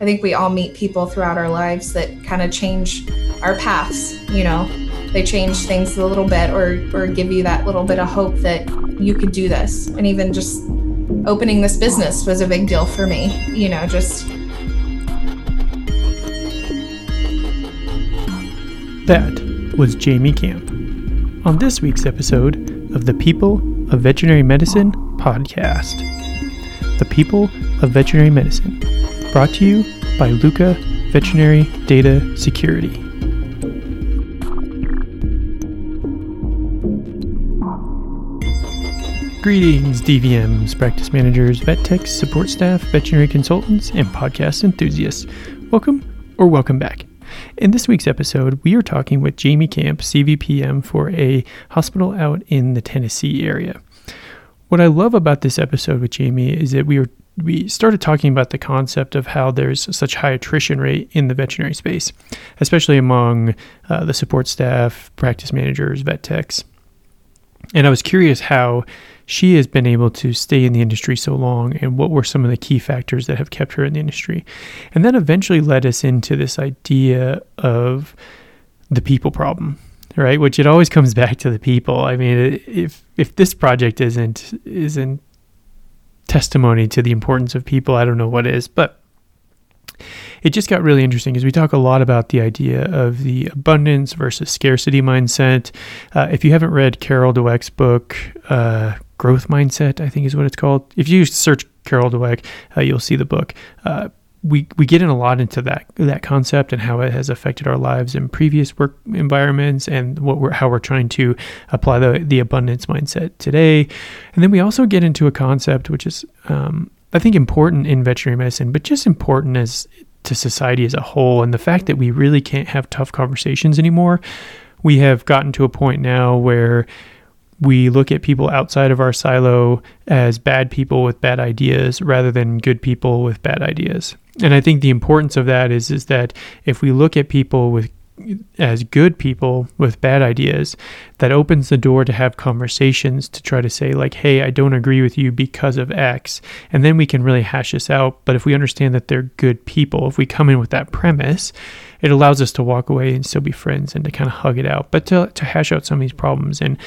I think we all meet people throughout our lives that kind of change our paths, you know. They change things a little bit or or give you that little bit of hope that you could do this. And even just opening this business was a big deal for me, you know, just That was Jamie Camp. On this week's episode of the People of Veterinary Medicine podcast. The People of Veterinary Medicine, brought to you by Luca Veterinary Data Security. Greetings, DVMs, practice managers, vet techs, support staff, veterinary consultants, and podcast enthusiasts. Welcome or welcome back. In this week's episode, we are talking with Jamie Camp, CVPM for a hospital out in the Tennessee area. What I love about this episode with Jamie is that we were we started talking about the concept of how there's such high attrition rate in the veterinary space, especially among uh, the support staff, practice managers, vet techs. And I was curious how she has been able to stay in the industry so long and what were some of the key factors that have kept her in the industry. And that eventually led us into this idea of the people problem, right? Which it always comes back to the people. I mean, if if this project isn't isn't testimony to the importance of people, I don't know what is, but it just got really interesting because we talk a lot about the idea of the abundance versus scarcity mindset. Uh, if you haven't read Carol Dweck's book, uh, Growth Mindset, I think is what it's called. If you search Carol Dweck, uh, you'll see the book. We, we get in a lot into that that concept and how it has affected our lives in previous work environments and what we're how we're trying to apply the the abundance mindset today, and then we also get into a concept which is um, I think important in veterinary medicine, but just important as to society as a whole, and the fact that we really can't have tough conversations anymore. We have gotten to a point now where we look at people outside of our silo as bad people with bad ideas rather than good people with bad ideas. And I think the importance of that is is that if we look at people with as good people with bad ideas that opens the door to have conversations to try to say like hey i don't agree with you because of x. And then we can really hash this out. But if we understand that they're good people if we come in with that premise it allows us to walk away and still be friends and to kind of hug it out. But to, to hash out some of these problems and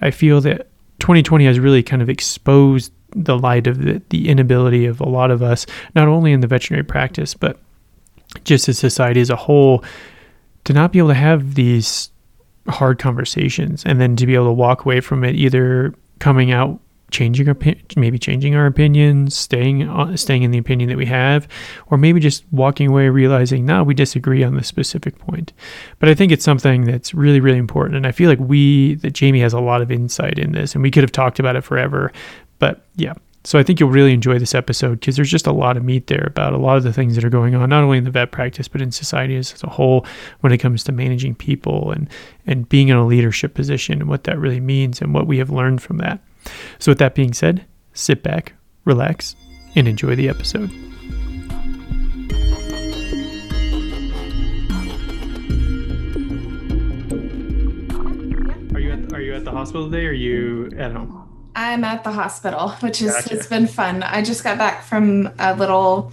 I feel that 2020 has really kind of exposed the light of the, the inability of a lot of us, not only in the veterinary practice, but just as society as a whole, to not be able to have these hard conversations and then to be able to walk away from it either coming out changing our maybe changing our opinions, staying staying in the opinion that we have, or maybe just walking away realizing now we disagree on this specific point. But I think it's something that's really really important, and I feel like we that Jamie has a lot of insight in this, and we could have talked about it forever. But yeah, so I think you'll really enjoy this episode because there's just a lot of meat there about a lot of the things that are going on, not only in the vet practice but in society as a whole when it comes to managing people and and being in a leadership position and what that really means and what we have learned from that. So, with that being said, sit back, relax, and enjoy the episode. Are you at, are you at the hospital today or are you at home? I'm at the hospital, which is gotcha. it's been fun. I just got back from a little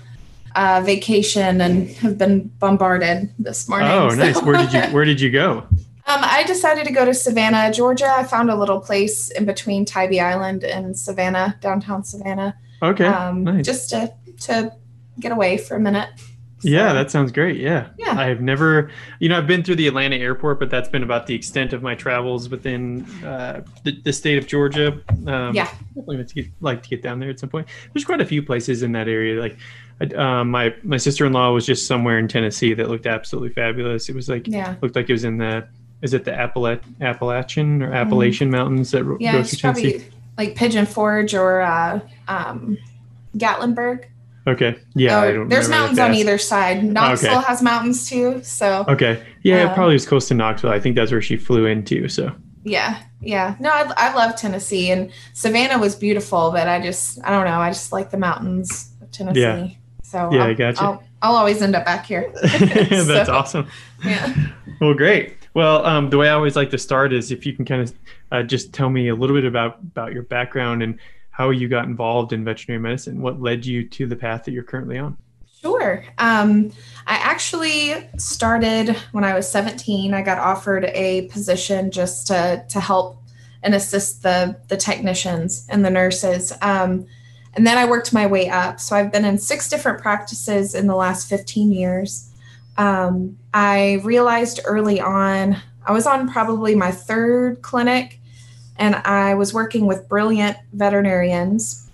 uh, vacation and have been bombarded this morning. Oh, so. nice. Where did you Where did you go? Um, I decided to go to Savannah, Georgia. I found a little place in between Tybee Island and Savannah, downtown Savannah. Okay. Um, nice. Just to to get away for a minute. So, yeah, that sounds great. Yeah. Yeah. I've never, you know, I've been through the Atlanta airport, but that's been about the extent of my travels within uh, the, the state of Georgia. Um, yeah. Definitely like to, get, like to get down there at some point. There's quite a few places in that area. Like, um, my my sister in law was just somewhere in Tennessee that looked absolutely fabulous. It was like, yeah, looked like it was in the is it the Appala- Appalachian or Appalachian mm. Mountains that yeah, goes through Tennessee? Like Pigeon Forge or uh, um, Gatlinburg. Okay. Yeah. Oh, there's mountains on either side. Knoxville okay. has mountains too. So. Okay. Yeah, um, it probably was close to Knoxville. I think that's where she flew into. So. Yeah. Yeah. No, I, I love Tennessee and Savannah was beautiful, but I just I don't know. I just like the mountains of Tennessee. Yeah. So yeah, I'll, I gotcha. I'll, I'll always end up back here. that's awesome. Yeah. Well, great. Well, um, the way I always like to start is if you can kind of uh, just tell me a little bit about about your background and how you got involved in veterinary medicine. What led you to the path that you're currently on? Sure. Um, I actually started when I was 17. I got offered a position just to to help and assist the the technicians and the nurses. Um, and then I worked my way up. So I've been in six different practices in the last 15 years. Um, I realized early on, I was on probably my third clinic, and I was working with brilliant veterinarians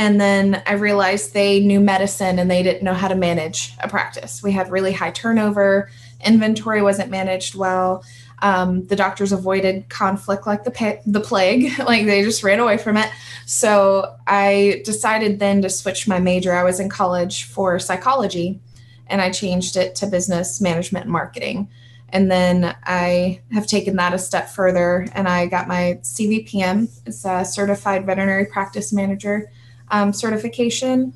and then I realized they knew medicine and they didn't know how to manage a practice. We had really high turnover, inventory wasn't managed well. Um, the doctors avoided conflict like the the plague, like they just ran away from it. So I decided then to switch my major. I was in college for psychology, and I changed it to business management and marketing. And then I have taken that a step further, and I got my CVPM, it's a certified veterinary practice manager um, certification,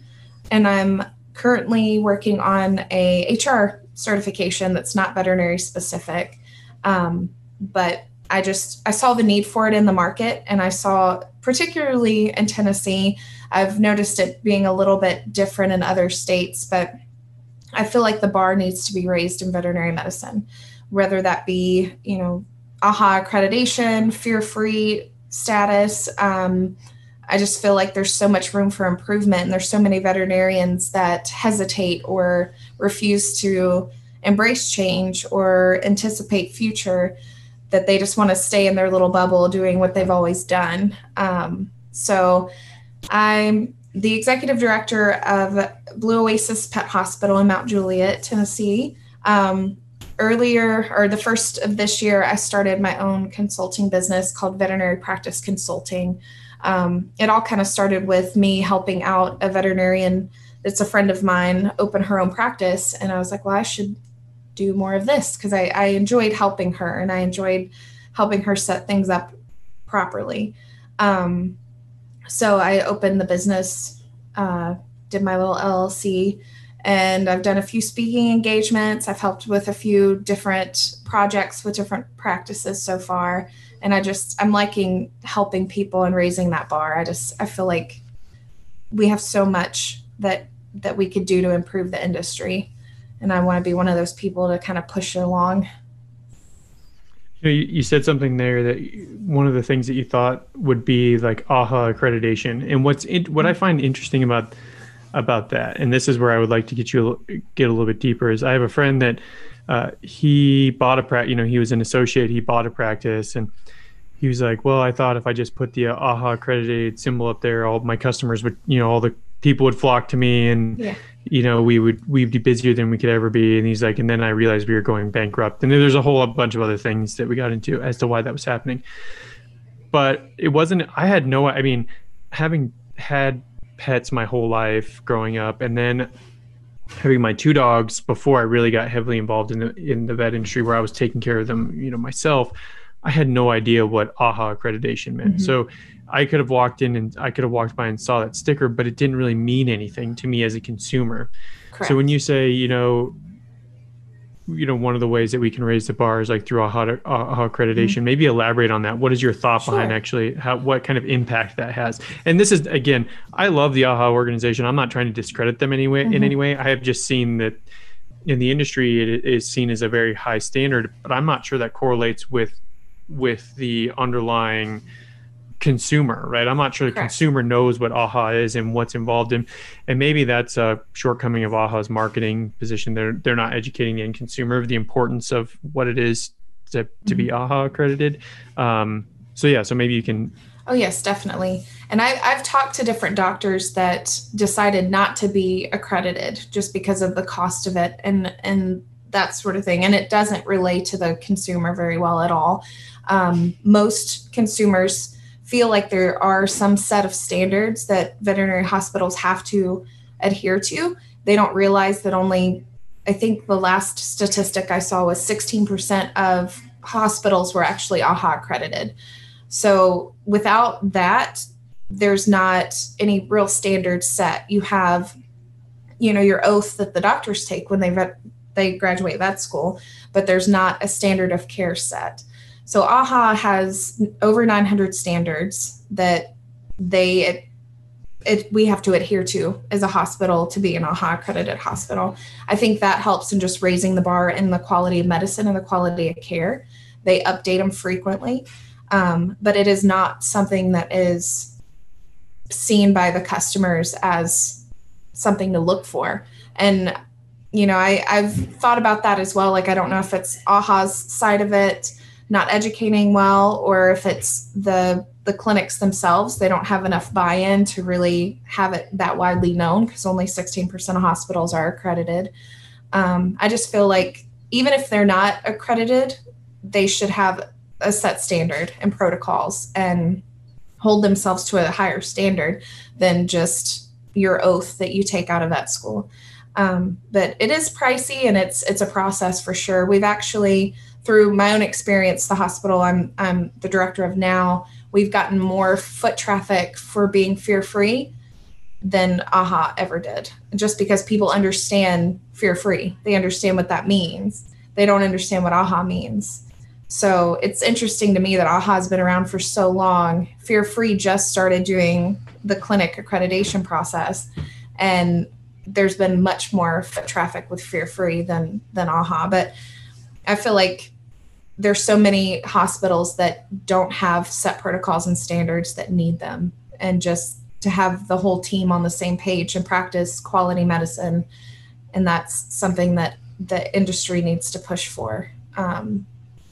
and I'm currently working on a HR certification that's not veterinary specific. Um, but I just I saw the need for it in the market, and I saw particularly in Tennessee. I've noticed it being a little bit different in other states, but I feel like the bar needs to be raised in veterinary medicine, whether that be you know AAHA accreditation, fear free status. Um, I just feel like there's so much room for improvement. And there's so many veterinarians that hesitate or refuse to embrace change or anticipate future that they just want to stay in their little bubble doing what they've always done. Um, so I'm the executive director of Blue Oasis Pet Hospital in Mount Juliet, Tennessee. Um, earlier or the first of this year, I started my own consulting business called Veterinary Practice Consulting um, it all kind of started with me helping out a veterinarian that's a friend of mine open her own practice. And I was like, well, I should do more of this because I, I enjoyed helping her and I enjoyed helping her set things up properly. Um, so I opened the business, uh, did my little LLC, and I've done a few speaking engagements. I've helped with a few different projects with different practices so far. And i just i'm liking helping people and raising that bar. I just i feel like we have so much that that we could do to improve the industry. And i want to be one of those people to kind of push it along. You, you said something there that one of the things that you thought would be like AAHA accreditation. And what's in, what i mm-hmm. find interesting about about that and this is where i would like to get you get a little bit deeper is i have a friend that uh, he bought a practice you know he was an associate he bought a practice and he was like, "Well, I thought if I just put the uh, AAHA accredited symbol up there, all my customers would, you know, all the people would flock to me, and yeah. you know, we would we'd be busier than we could ever be." And he's like, and then I realized we were going bankrupt, and then there's a whole bunch of other things that we got into as to why that was happening. But it wasn't. I had no. I mean, having had pets my whole life growing up, and then having my two dogs before I really got heavily involved in the in the vet industry, where I was taking care of them, you know, myself I had no idea what AAHA accreditation meant. Mm-hmm. So I could have walked in and I could have walked by and saw that sticker, but it didn't really mean anything to me as a consumer. Correct. So when you say, you know, you know, one of the ways that we can raise the bar is like through AAHA, AAHA accreditation. Mm-hmm. Maybe elaborate on that. What is your thought sure. behind actually how what kind of impact that has? And this is again, I love the AAHA organization. I'm not trying to discredit them anyway mm-hmm. in any way. I have just seen that in the industry it is seen as a very high standard, but I'm not sure that correlates with with the underlying consumer, right? I'm not sure the Correct. consumer knows what AAHA is and what's involved in, and maybe that's a shortcoming of AAHA's marketing position. They're they're not educating the end consumer of the importance of what it is to to mm-hmm. be AAHA accredited. Um, so yeah, so maybe you can. Oh yes, definitely. And I, I've talked to different doctors that decided not to be accredited just because of the cost of it and and that sort of thing. And it doesn't relate to the consumer very well at all um, most consumers feel like there are some set of standards that veterinary hospitals have to adhere to. They don't realize that only, I think the last statistic I saw was 16% of hospitals were actually AAHA accredited. So without that, there's not any real standards set. You have, you know, your oath that the doctors take when they vet, they graduate vet school, but there's not a standard of care set. So AAHA has over 900 standards that they it, we have to adhere to as a hospital to be an AAHA accredited hospital. I think that helps in just raising the bar in the quality of medicine and the quality of care. They update them frequently, um, but it is not something that is seen by the customers as something to look for. And you know, I, I've thought about that as well. Like, I don't know if it's AAHA's side of it not educating well, or if it's the the clinics themselves they don't have enough buy-in to really have it that widely known because only 16% of hospitals are accredited. Um, i just feel like even if they're not accredited they should have a set standard and protocols and hold themselves to a higher standard than just your oath that you take out of that school. Um, but it is pricey and it's it's a process for sure. We've actually through my own experience the hospital i'm i'm the director of now we've gotten more foot traffic for being fear free than AAHA ever did, just because people understand fear free. They understand what that means. They don't understand what AAHA means. So it's interesting to me that AAHA has been around for so long. Fear free just started doing the clinic accreditation process, and there's been much more foot traffic with fear free than than AAHA. But I feel like there's so many hospitals that don't have set protocols and standards that need them. And just to have the whole team on the same page and practice quality medicine and that's something that the industry needs to push for. Um,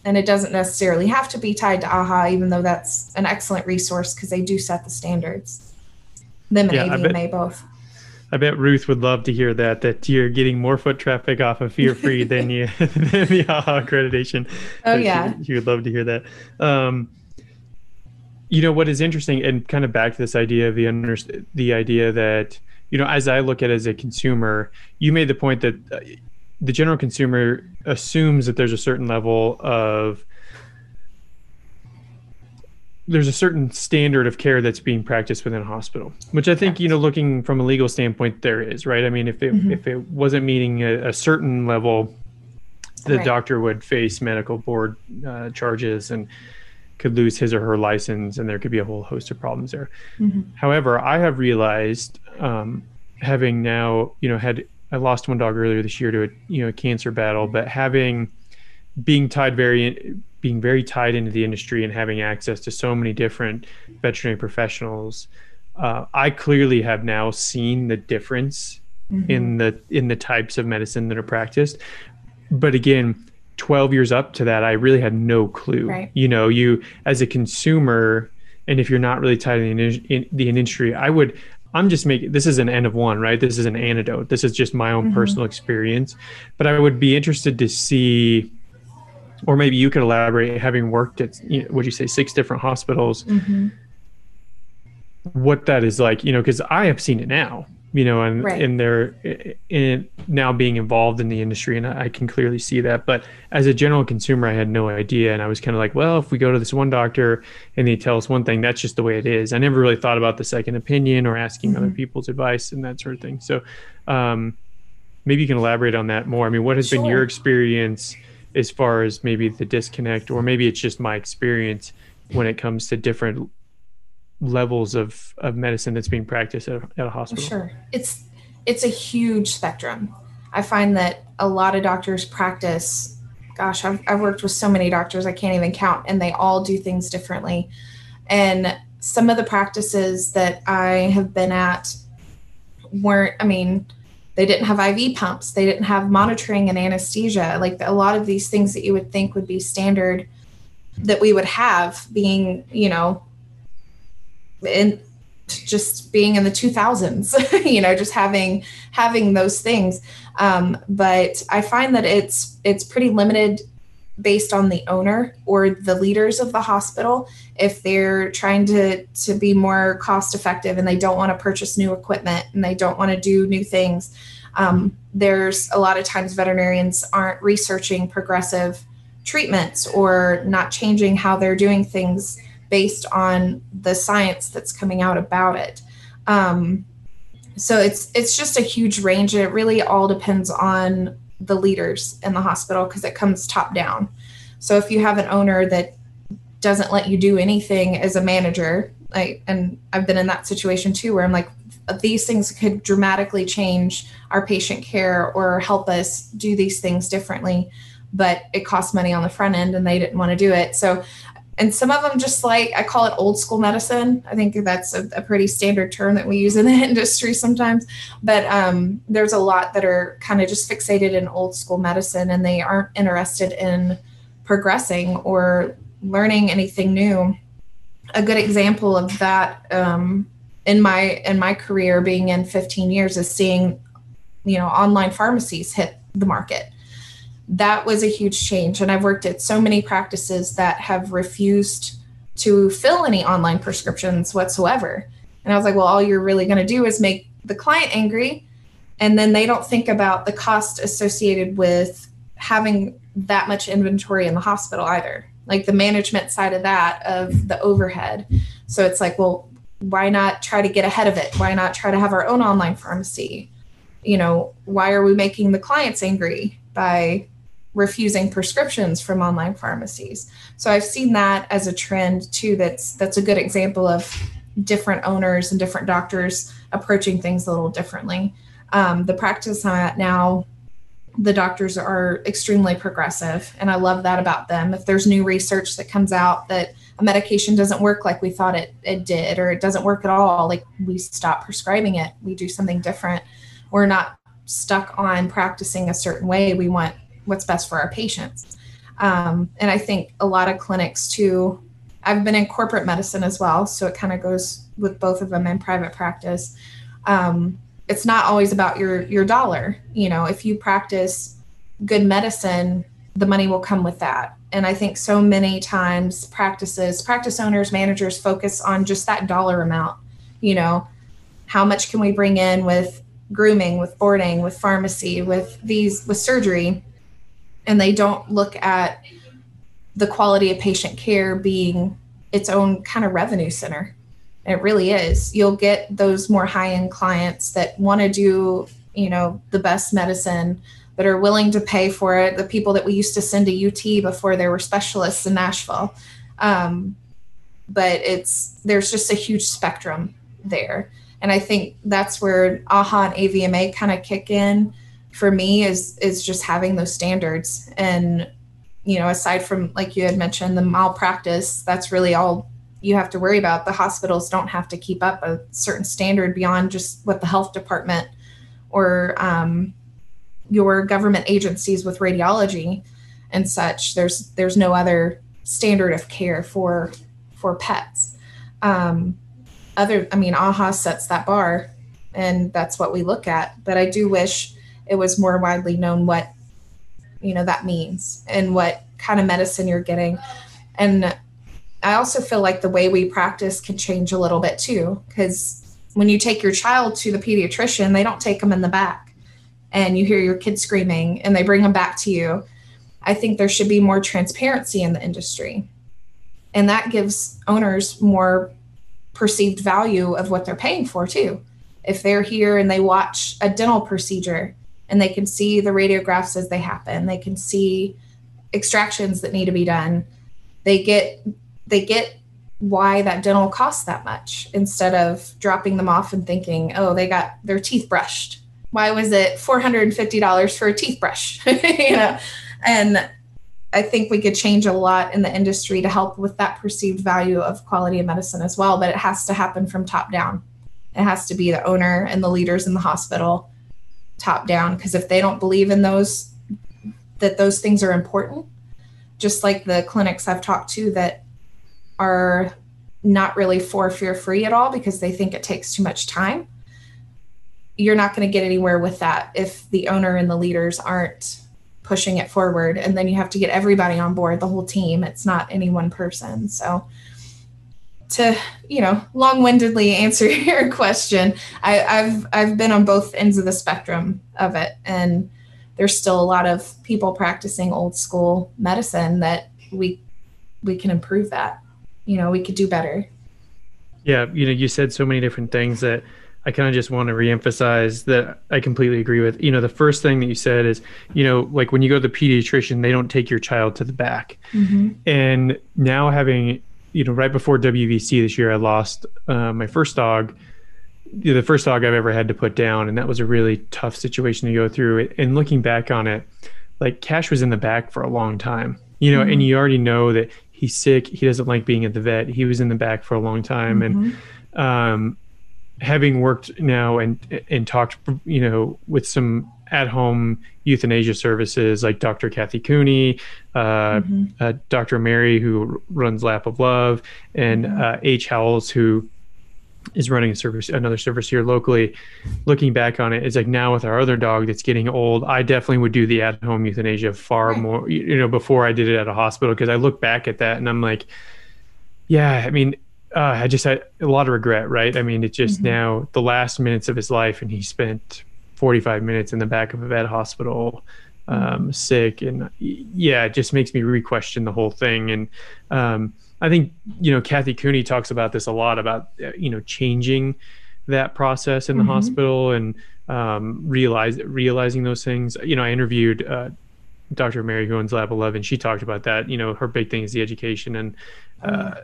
and it doesn't necessarily have to be tied to AAHA even though that's an excellent resource because they do set the standards. Them and yeah, avma both I bet Ruth would love to hear that that you're getting more foot traffic off of Fear Free than you than the AAHA accreditation. Oh yeah, she, she, would love to hear that. Um, you know what is interesting, and kind of back to this idea of the under, the idea that you know, as I look at it as a consumer, you made the point that uh, the general consumer assumes that there's a certain level of there's a certain standard of care that's being practiced within a hospital, which I think, you know, looking from a legal standpoint, there is, right? I mean, if it, mm-hmm. if it wasn't meeting a, a certain level, the right. doctor would face medical board uh, charges and could lose his or her license, and there could be a whole host of problems there. Mm-hmm. However, I have realized, um, having now, you know, had I lost one dog earlier this year to a you know a cancer battle, but having being tied very being very tied into the industry and having access to so many different veterinary professionals, uh, I clearly have now seen the difference mm-hmm. in the in the types of medicine that are practiced. But again, 12 years up to that, I really had no clue. Right. You know, you as a consumer, and if you're not really tied in the, in the industry, I would. I'm just making this is an end of one, right? This is an antidote. This is just my own mm-hmm. personal experience. But I would be interested to see or maybe you could elaborate having worked at you know, would you say six different hospitals mm-hmm. what that is like you know because i have seen it now you know and right. and they're in now being involved in the industry and i can clearly see that but as a general consumer i had no idea and i was kind of like well if we go to this one doctor and they tell us one thing that's just the way it is i never really thought about the second opinion or asking mm-hmm. other people's advice and that sort of thing so um, maybe you can elaborate on that more i mean what has sure. been your experience as far as maybe the disconnect or maybe it's just my experience when it comes to different levels of, of medicine that's being practiced at, at a hospital. Sure. It's it's a huge spectrum. I find that a lot of doctors practice gosh I've, I've worked with so many doctors i can't even count and they all do things differently. And some of the practices that i have been at weren't i mean they didn't have IV pumps. They didn't have monitoring and anesthesia. Like a lot of these things that you would think would be standard that we would have being, you know, in just being in the 2000s, you know, just having having those things. Um, but I find that it's it's pretty limited based on the owner or the leaders of the hospital if they're trying to to be more cost effective and they don't want to purchase new equipment and they don't want to do new things. Um, there's a lot of times veterinarians aren't researching progressive treatments or not changing how they're doing things based on the science that's coming out about it. Um, so it's it's just a huge range it really all depends on the leaders in the hospital because it comes top down. So if you have an owner that doesn't let you do anything as a manager, like and i've been in that situation too where i'm like these things could dramatically change our patient care or help us do these things differently but it costs money on the front end and they didn't want to do it so and some of them just like i call it old school medicine. I think that's a, a pretty standard term that we use in the industry sometimes. But um, there's a lot that are kind of just fixated in old school medicine and they aren't interested in progressing or learning anything new. A good example of that um, in my in my career being in 15 years is seeing you know online pharmacies hit the market that was a huge change. And i've worked at so many practices that have refused to fill any online prescriptions whatsoever. And i was like well all you're really going to do is make the client angry and then they don't think about the cost associated with having that much inventory in the hospital either. Like the management side of that of the overhead. So it's like well why not try to get ahead of it? Why not try to have our own online pharmacy? You know why are we making the clients angry by refusing prescriptions from online pharmacies. So i've seen that as a trend too that's that's a good example of different owners and different doctors approaching things a little differently. Um, the practice i'm at now the doctors are extremely progressive and i love that about them. If there's new research that comes out that a medication doesn't work like we thought it, it did or it doesn't work at all like we stop prescribing it we do something different. We're not stuck on practicing a certain way. We want what's best for our patients. Um, and i think a lot of clinics too i've been in corporate medicine as well so it kind of goes with both of them in private practice. Um, it's not always about your your dollar you know if you practice good medicine the money will come with that. And i think so many times practices practice owners managers focus on just that dollar amount you know. How much can we bring in with grooming with boarding with pharmacy with these with surgery and they don't look at the quality of patient care being its own kind of revenue center it really is. You'll get those more high end clients that want to do, you know, the best medicine, that are willing to pay for it. The people that we used to send to UT before there were specialists in Nashville. Um, but it's there's just a huge spectrum there. And I think that's where AAHA and AVMA kind of kick in for me is is just having those standards. And, you know, aside from like you had mentioned, the malpractice, that's really all you have to worry about. The hospitals don't have to keep up a certain standard beyond just what the health department or um, your government agencies with radiology and such. There's there's no other standard of care for for pets. Um, other, I mean, AAHA sets that bar, and that's what we look at. But I do wish it was more widely known what you know that means and what kind of medicine you're getting and I also feel like the way we practice can change a little bit too, because when you take your child to the pediatrician, they don't take them in the back and you hear your kid screaming and they bring them back to you. I think there should be more transparency in the industry. And that gives owners more perceived value of what they're paying for too. If they're here and they watch a dental procedure and they can see the radiographs as they happen, they can see extractions that need to be done. They get they get why that dental costs that much instead of dropping them off and thinking, oh, they got their teeth brushed. Why was it $450 for a teeth brush? you know, and I think we could change a lot in the industry to help with that perceived value of quality of medicine as well. But it has to happen from top down. It has to be the owner and the leaders in the hospital top down. Because if they don't believe in those, that those things are important, just like the clinics I've talked to that are not really for fear free at all because they think it takes too much time you're not going to get anywhere with that if the owner and the leaders aren't pushing it forward and then you have to get everybody on board the whole team it's not any one person so to you know long-windedly answer your question I, have i've been on both ends of the spectrum of it and there's still a lot of people practicing old school medicine that we we can improve that you know we could do better yeah you know you said so many different things that I kind of just want to reemphasize that I completely agree with. You know, the first thing that you said is, you know, like when you go to the pediatrician, they don't take your child to the back. Mm-hmm. And now having you know, right before WVC this year, I lost uh, my first dog, the first dog I've ever had to put down, and that was a really tough situation to go through. And looking back on it, like Cash was in the back for a long time, you know, mm-hmm. and you already know that he's sick. He doesn't like being at the vet. He was in the back for a long time, mm-hmm. and um, having worked now and and talked, you know, with some at home euthanasia services like Dr. Kathy Cooney, uh, mm-hmm. uh, Dr. Mary, who runs Lap of Love, and uh, H. Howells, who is running a service, another service here locally. Looking back on it, it's like now with our other dog that's getting old, I definitely would do the at home euthanasia far right. more, you know, before I did it at a hospital because I look back at that and I'm like, yeah, I mean, uh, I just had a lot of regret, right? I mean, it's just mm-hmm. now the last minutes of his life, and he spent 45 minutes in the back of a vet hospital, um, sick, and yeah, it just makes me re-question the whole thing. And um, I think you know, Kathy Cooney talks about this a lot about uh, you know changing that process in the mm-hmm. hospital and um, realize realizing those things. You know, I interviewed. Uh, Dr. Mary who owns Lap of Love, she talked about that. You know, her big thing is the education and uh, mm-hmm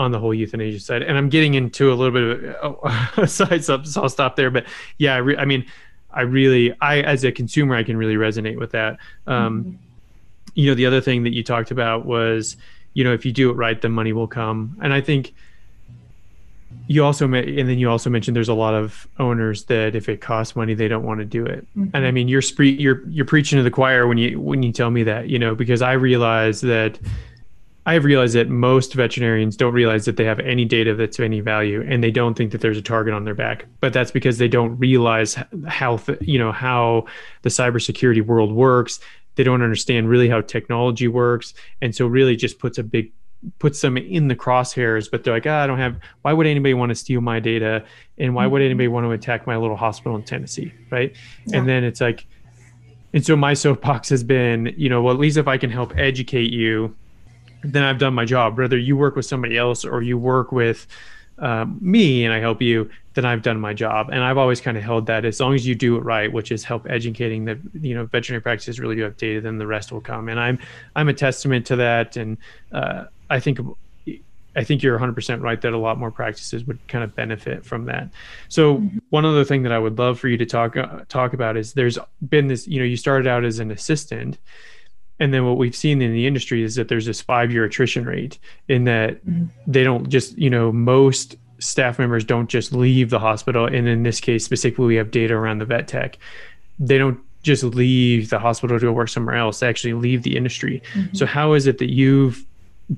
on the whole euthanasia side. And I'm getting into a little bit of a, a side sub, so I'll stop there. But yeah, I, re- I, mean, I really, I as a consumer, I can really resonate with that. Um, mm-hmm. You know, the other thing that you talked about was, you know, if you do it right, the money will come. And I think you also and then you also mentioned there's a lot of owners that if it costs money they don't want to do it mm-hmm. and i mean you're spree- you're you're preaching to the choir when you when you tell me that you know because i realize that I've realized that most veterinarians don't realize that they have any data that's of any value, and they don't think that there's a target on their back. But that's because they don't realize how th- you know how the cybersecurity world works. They don't understand really how technology works, and so really just puts a big puts them in the crosshairs. But they're like, oh, I don't have. Why would anybody want to steal my data? And why would mm-hmm. anybody want to attack my little hospital in Tennessee, right? Yeah. And then it's like, and so my soapbox has been, you know, well, at least if I can help educate you then I've done my job. Whether you work with somebody else or you work with um, me and I help you, then I've done my job. And I've always kind of held that as long as you do it right, which is help educating that you know veterinary practices really do have data, then the rest will come. And I'm I'm a testament to that. And uh, I think I think you're 100% right that a lot more practices would kind of benefit from that. So mm-hmm. one other thing that I would love for you to talk uh, talk about is there's been this you know you started out as an assistant and then what we've seen in the industry is that there's this five year attrition rate in that mm-hmm. they don't just, you know, most staff members don't just leave the hospital. And in this case, specifically, we have data around the vet tech. They don't just leave the hospital to go work somewhere else, they actually leave the industry. Mm-hmm. So, how is it that you've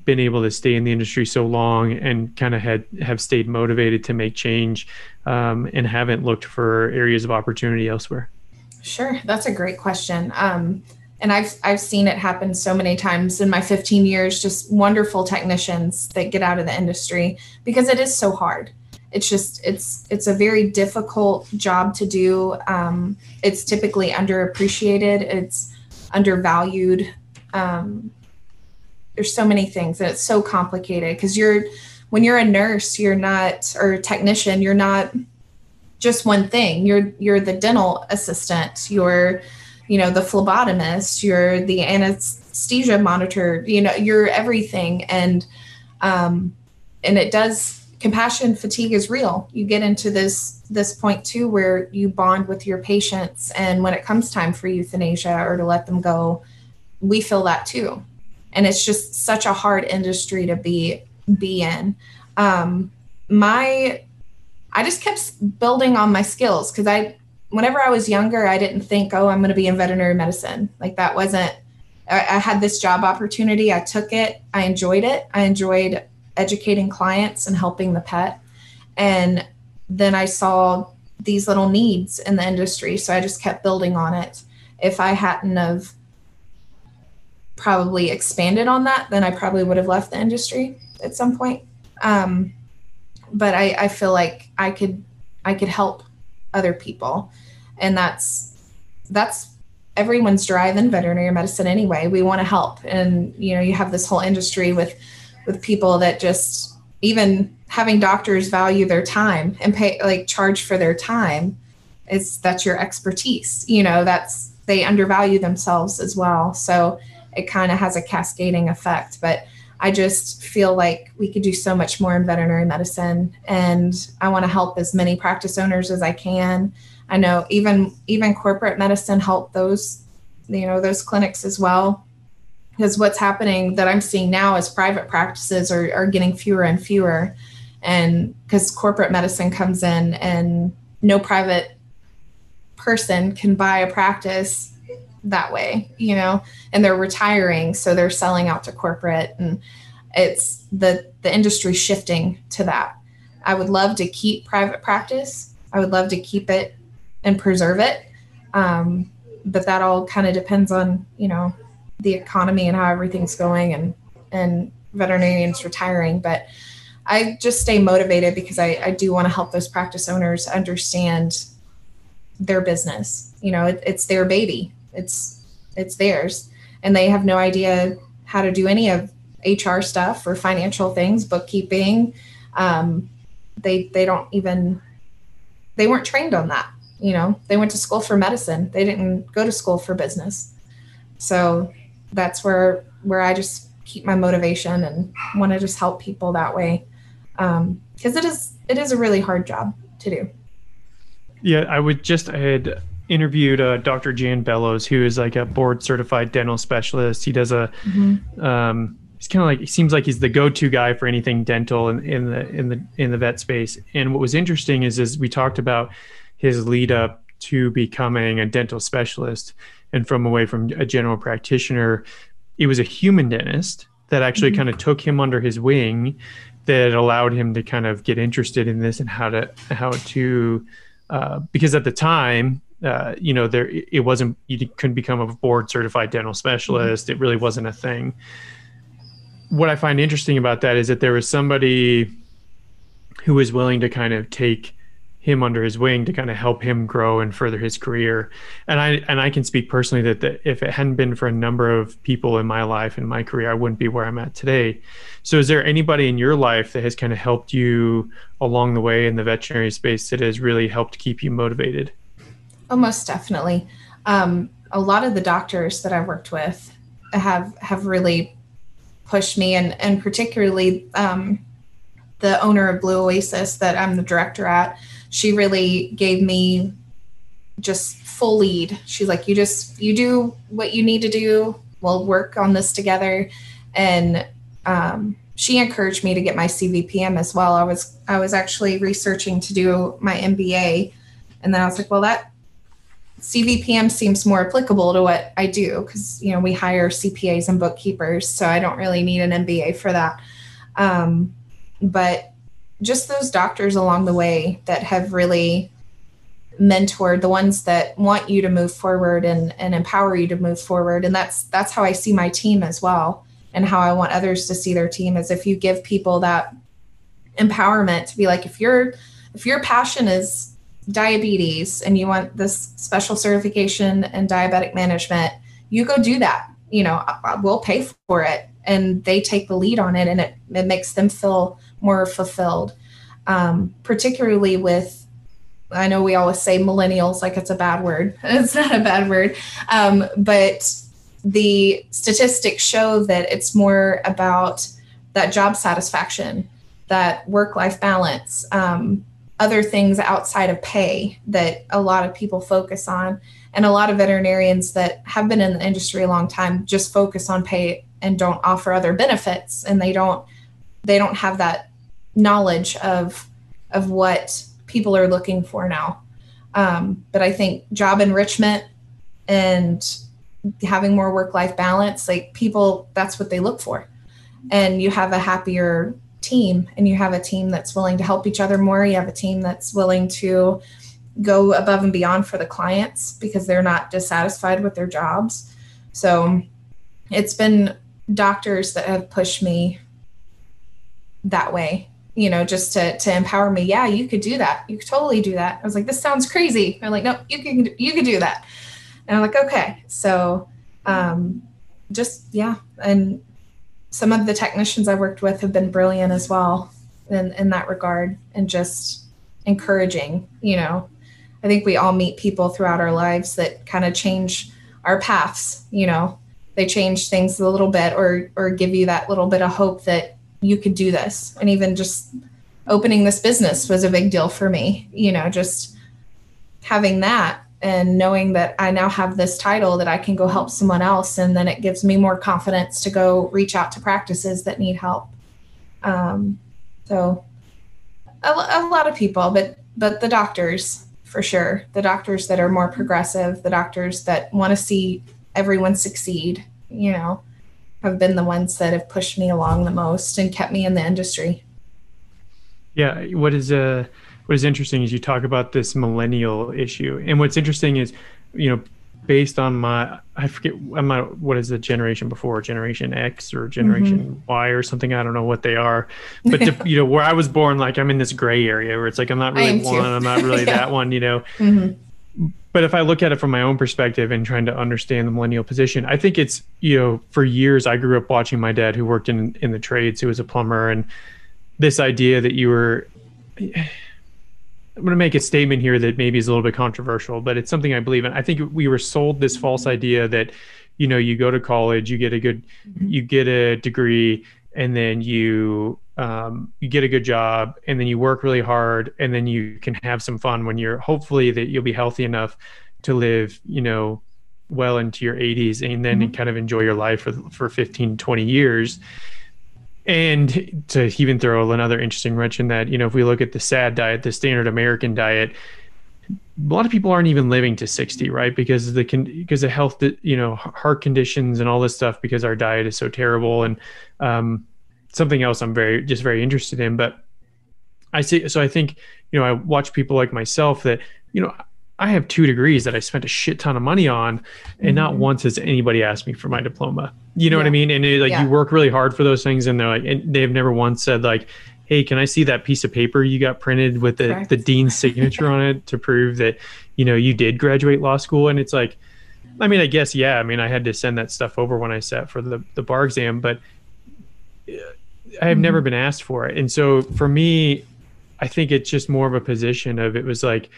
been able to stay in the industry so long and kind of had have stayed motivated to make change um, and haven't looked for areas of opportunity elsewhere? Sure, that's a great question. Um, and I've I've seen it happen so many times in my 15 years. Just wonderful technicians that get out of the industry because it is so hard. It's just it's it's a very difficult job to do. Um, it's typically underappreciated. It's undervalued. Um, there's so many things and it's so complicated because you're when you're a nurse, you're not or a technician, you're not just one thing. You're you're the dental assistant. You're you know the phlebotomist you're the anesthesia monitor you know you're everything. And um and it does compassion fatigue is real. You get into this this point too where you bond with your patients. And when it comes time for euthanasia or to let them go we feel that too. And it's just such a hard industry to be be in. Um my i just kept building on my skills because i whenever I was younger, I didn't think, oh, I'm going to be in veterinary medicine. Like that wasn't, I, I, had this job opportunity. I took it. I enjoyed it. I enjoyed educating clients and helping the pet. And then I saw these little needs in the industry. So I just kept building on it. If I hadn't have probably expanded on that, then I probably would have left the industry at some point. Um, but I, I feel like I could I could help other people and that's that's everyone's drive in veterinary medicine anyway. We want to help. And you know you have this whole industry with with people that just even having doctors value their time and pay like charge for their time is that's your expertise. You know that's they undervalue themselves as well. So it kind of has a cascading effect. But I just feel like we could do so much more in veterinary medicine, and I want to help as many practice owners as I can. I know even even corporate medicine helped those you know those clinics as well because what's happening that I'm seeing now is private practices are, are getting fewer and fewer. And because corporate medicine comes in and no private person can buy a practice that way, you know, and they're retiring. So they're selling out to corporate and it's the, the industry shifting to that. I would love to keep private practice. I would love to keep it and preserve it. Um, but that all kind of depends on, you know, the economy and how everything's going and and veterinarians retiring. But i just stay motivated because i, I do want to help those practice owners understand their business. You know it, it's their baby. It's it's theirs. And they have no idea how to do any of hr stuff or financial things bookkeeping. Um, they they don't even they weren't trained on that you know they went to school for medicine they didn't go to school for business so that's where where I just keep my motivation and want to just help people that way because um, it is it is a really hard job to do. Yeah, I would just I had interviewed uh, Dr. Jan Bellows, who is like a board certified dental specialist. He does a mm-hmm. um, he's kind of like he seems like he's the go-to guy for anything dental in, in the in the in the vet space. And what was interesting is is we talked about his lead up to becoming a dental specialist and from away from a general practitioner. It was a human dentist that actually mm-hmm. kind of took him under his wing that allowed him to kind of get interested in this and how to how to uh, because at the time uh, you know there it wasn't you couldn't become a board certified dental specialist mm-hmm. it really wasn't a thing what i find interesting about that is that there was somebody who was willing to kind of take him under his wing to kind of help him grow and further his career. And I and I can speak personally that if it hadn't been for a number of people in my life and my career, I wouldn't be where I'm at today. So, is there anybody in your life that has kind of helped you along the way in the veterinary space that has really helped keep you motivated? Oh, most definitely. Um, a lot of the doctors that I've worked with have have really pushed me, and and particularly um, the owner of Blue Oasis that I'm the director at she really gave me just full lead. She's like, you just you do what you need to do. We'll work on this together. And um, she encouraged me to get my CVPM as well. I was I was actually researching to do my MBA, and then I was like, well, that CVPM seems more applicable to what I do because you know we hire CPAs and bookkeepers, so I don't really need an MBA for that. Um, but just those doctors along the way that have really mentored the ones that want you to move forward and, and empower you to move forward. And that's that's how i see my team as well and how i want others to see their team is if you give people that empowerment to be like if your if your passion is diabetes and you want this special certification in diabetic management you go do that. You know we'll pay for it. And they take the lead on it and it, it makes them feel more fulfilled um, particularly with i know we always say millennials like it's a bad word. It's not a bad word. Um, but the statistics show that it's more about that job satisfaction that work life balance um, other things outside of pay that a lot of people focus on. And a lot of veterinarians that have been in the industry a long time just focus on pay and don't offer other benefits and they don't they don't have that knowledge of of what people are looking for now. Um, but i think job enrichment and having more work life balance like people that's what they look for. And you have a happier team and you have a team that's willing to help each other more. You have a team that's willing to go above and beyond for the clients because they're not dissatisfied with their jobs. So it's been doctors that have pushed me that way you know just to to empower me. Yeah you could do that. You could totally do that. I was like this sounds crazy. They're like no you can you can do that. And i'm like okay. So um just yeah. And some of the technicians i worked with have been brilliant as well in in that regard and just encouraging you know. I think we all meet people throughout our lives that kind of change our paths you know. They change things a little bit or or give you that little bit of hope that you could do this. And even just opening this business was a big deal for me you know just having that and knowing that I now have this title that I can go help someone else. And then it gives me more confidence to go reach out to practices that need help. Um, so a, a lot of people but but the doctors for sure. The doctors that are more progressive the doctors that want to see everyone succeed you know have been the ones that have pushed me along the most and kept me in the industry yeah what is uh what is interesting is you talk about this millennial issue and what's interesting is you know based on my I forget I'm not what is the generation before generation X or generation mm-hmm. Y or something I don't know what they are but to, you know where I was born like I'm in this gray area where it's like I'm not really one too. I'm not really yeah. that one you know mm-hmm. But if I look at it from my own perspective and trying to understand the millennial position I think it's you know for years I grew up watching my dad who worked in in the trades who was a plumber and this idea that you were I'm going to make a statement here that maybe is a little bit controversial, but it's something I believe in. I think we were sold this false idea that, you know, you go to college, you get a good, you get a degree, and then you um, you get a good job, and then you work really hard, and then you can have some fun when you're hopefully that you'll be healthy enough to live, you know, well into your 80s, and then mm-hmm. kind of enjoy your life for for 15, 20 years and to even throw another interesting wrench in that, you know, if we look at the SAD diet, the standard American diet, a lot of people aren't even living to 60, right? Because the because of health, you know, heart conditions and all this stuff. Because our diet is so terrible, and um, something else I'm very just very interested in. But I see, so I think you know, I watch people like myself that you know I have two degrees that I spent a shit ton of money on, and mm-hmm. not once has anybody asked me for my diploma. You know yeah. what I mean? And it, like yeah. you work really hard for those things, and they're like, and they've never once said like, "Hey, can I see that piece of paper you got printed with the Correct. the dean's signature on it to prove that you know you did graduate law school?" And it's like, I mean, I guess yeah. I mean, I had to send that stuff over when I sat for the the bar exam, but I have mm-hmm. never been asked for it, and so for me, I think it's just more of a position of it was like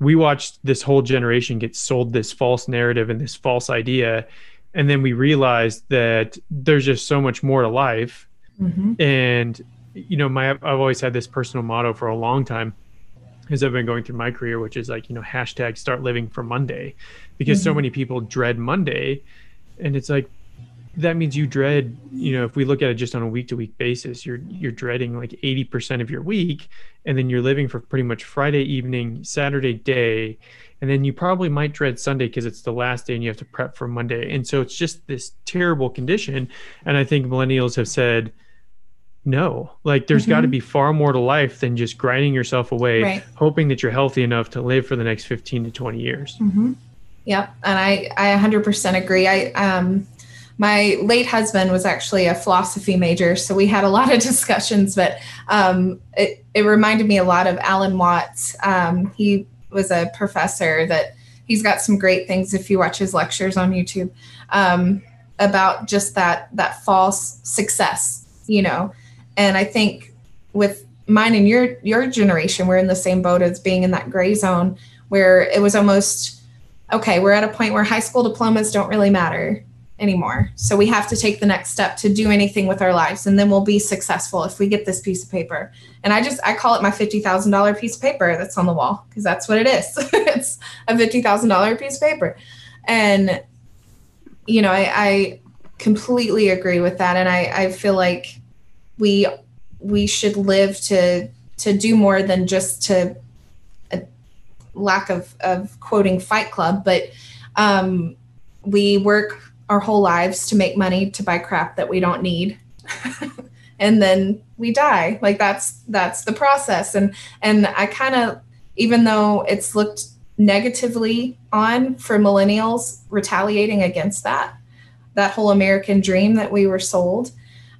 we watched this whole generation get sold this false narrative and this false idea and then we realized that there's just so much more to life mm-hmm. and you know my i've always had this personal motto for a long time as i've been going through my career which is like you know hashtag start living for monday because mm-hmm. so many people dread monday and it's like that means you dread you know if we look at it just on a week to week basis you're you're dreading like 80% of your week and then you're living for pretty much friday evening saturday day and then you probably might dread sunday because it's the last day and you have to prep for monday and so it's just this terrible condition and i think millennials have said no like there's mm-hmm. got to be far more to life than just grinding yourself away right. hoping that you're healthy enough to live for the next 15 to 20 years mm-hmm. yep and i i 100% agree i um my late husband was actually a philosophy major, so we had a lot of discussions. But um, it, it reminded me a lot of Alan Watts. Um, he was a professor that he's got some great things if you watch his lectures on YouTube um, about just that that false success, you know. And I think with mine and your your generation, we're in the same boat as being in that gray zone where it was almost okay. We're at a point where high school diplomas don't really matter anymore. So we have to take the next step to do anything with our lives and then we'll be successful if we get this piece of paper. And I just I call it my $50,000 piece of paper that's on the wall because that's what it is. it's a $50,000 piece of paper. And you know, I, I completely agree with that and I I feel like we we should live to to do more than just to a lack of of quoting Fight Club, but um we work our whole lives to make money to buy crap that we don't need. And then we die. Like that's that's the process. And and i kind of even though it's looked negatively on for millennials retaliating against that that whole american dream that we were sold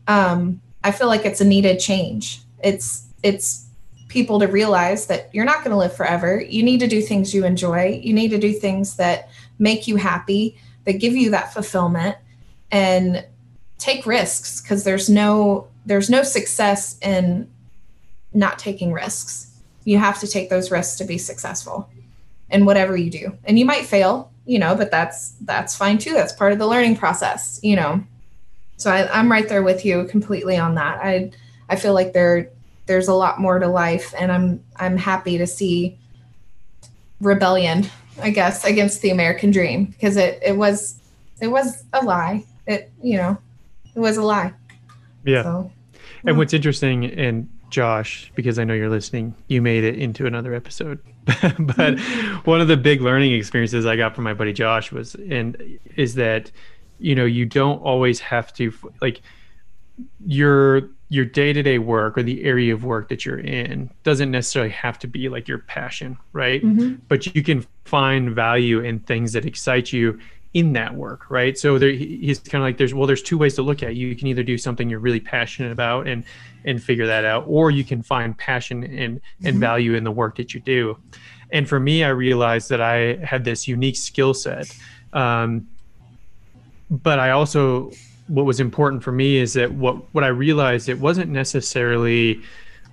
um, i feel like it's a needed change. It's it's people to realize that you're not going to live forever. You need to do things you enjoy. You need to do things that make you happy that give you that fulfillment and take risks because there's no there's no success in not taking risks you have to take those risks to be successful in whatever you do and you might fail you know, but that's that's fine too. That's part of the learning process, you know. So I, I'm right there with you completely on that. I I feel like there there's a lot more to life, and I'm I'm happy to see rebellion, I guess, against the American dream because it it was it was a lie. It you know it was a lie. Yeah. So, and hmm. what's interesting, and Josh, because I know you're listening, you made it into another episode. but one of the big learning experiences I got from my buddy Josh was, and is that, you know, you don't always have to like your your day-to-day work or the area of work that you're in doesn't necessarily have to be like your passion right mm-hmm. but you can find value in things that excite you in that work right so there he's kind of like there's well there's two ways to look at it. you can either do something you're really passionate about and and figure that out or you can find passion and and mm-hmm. value in the work that you do and for me i realized that i had this unique skill set um, but i also what was important for me is that what what i realized it wasn't necessarily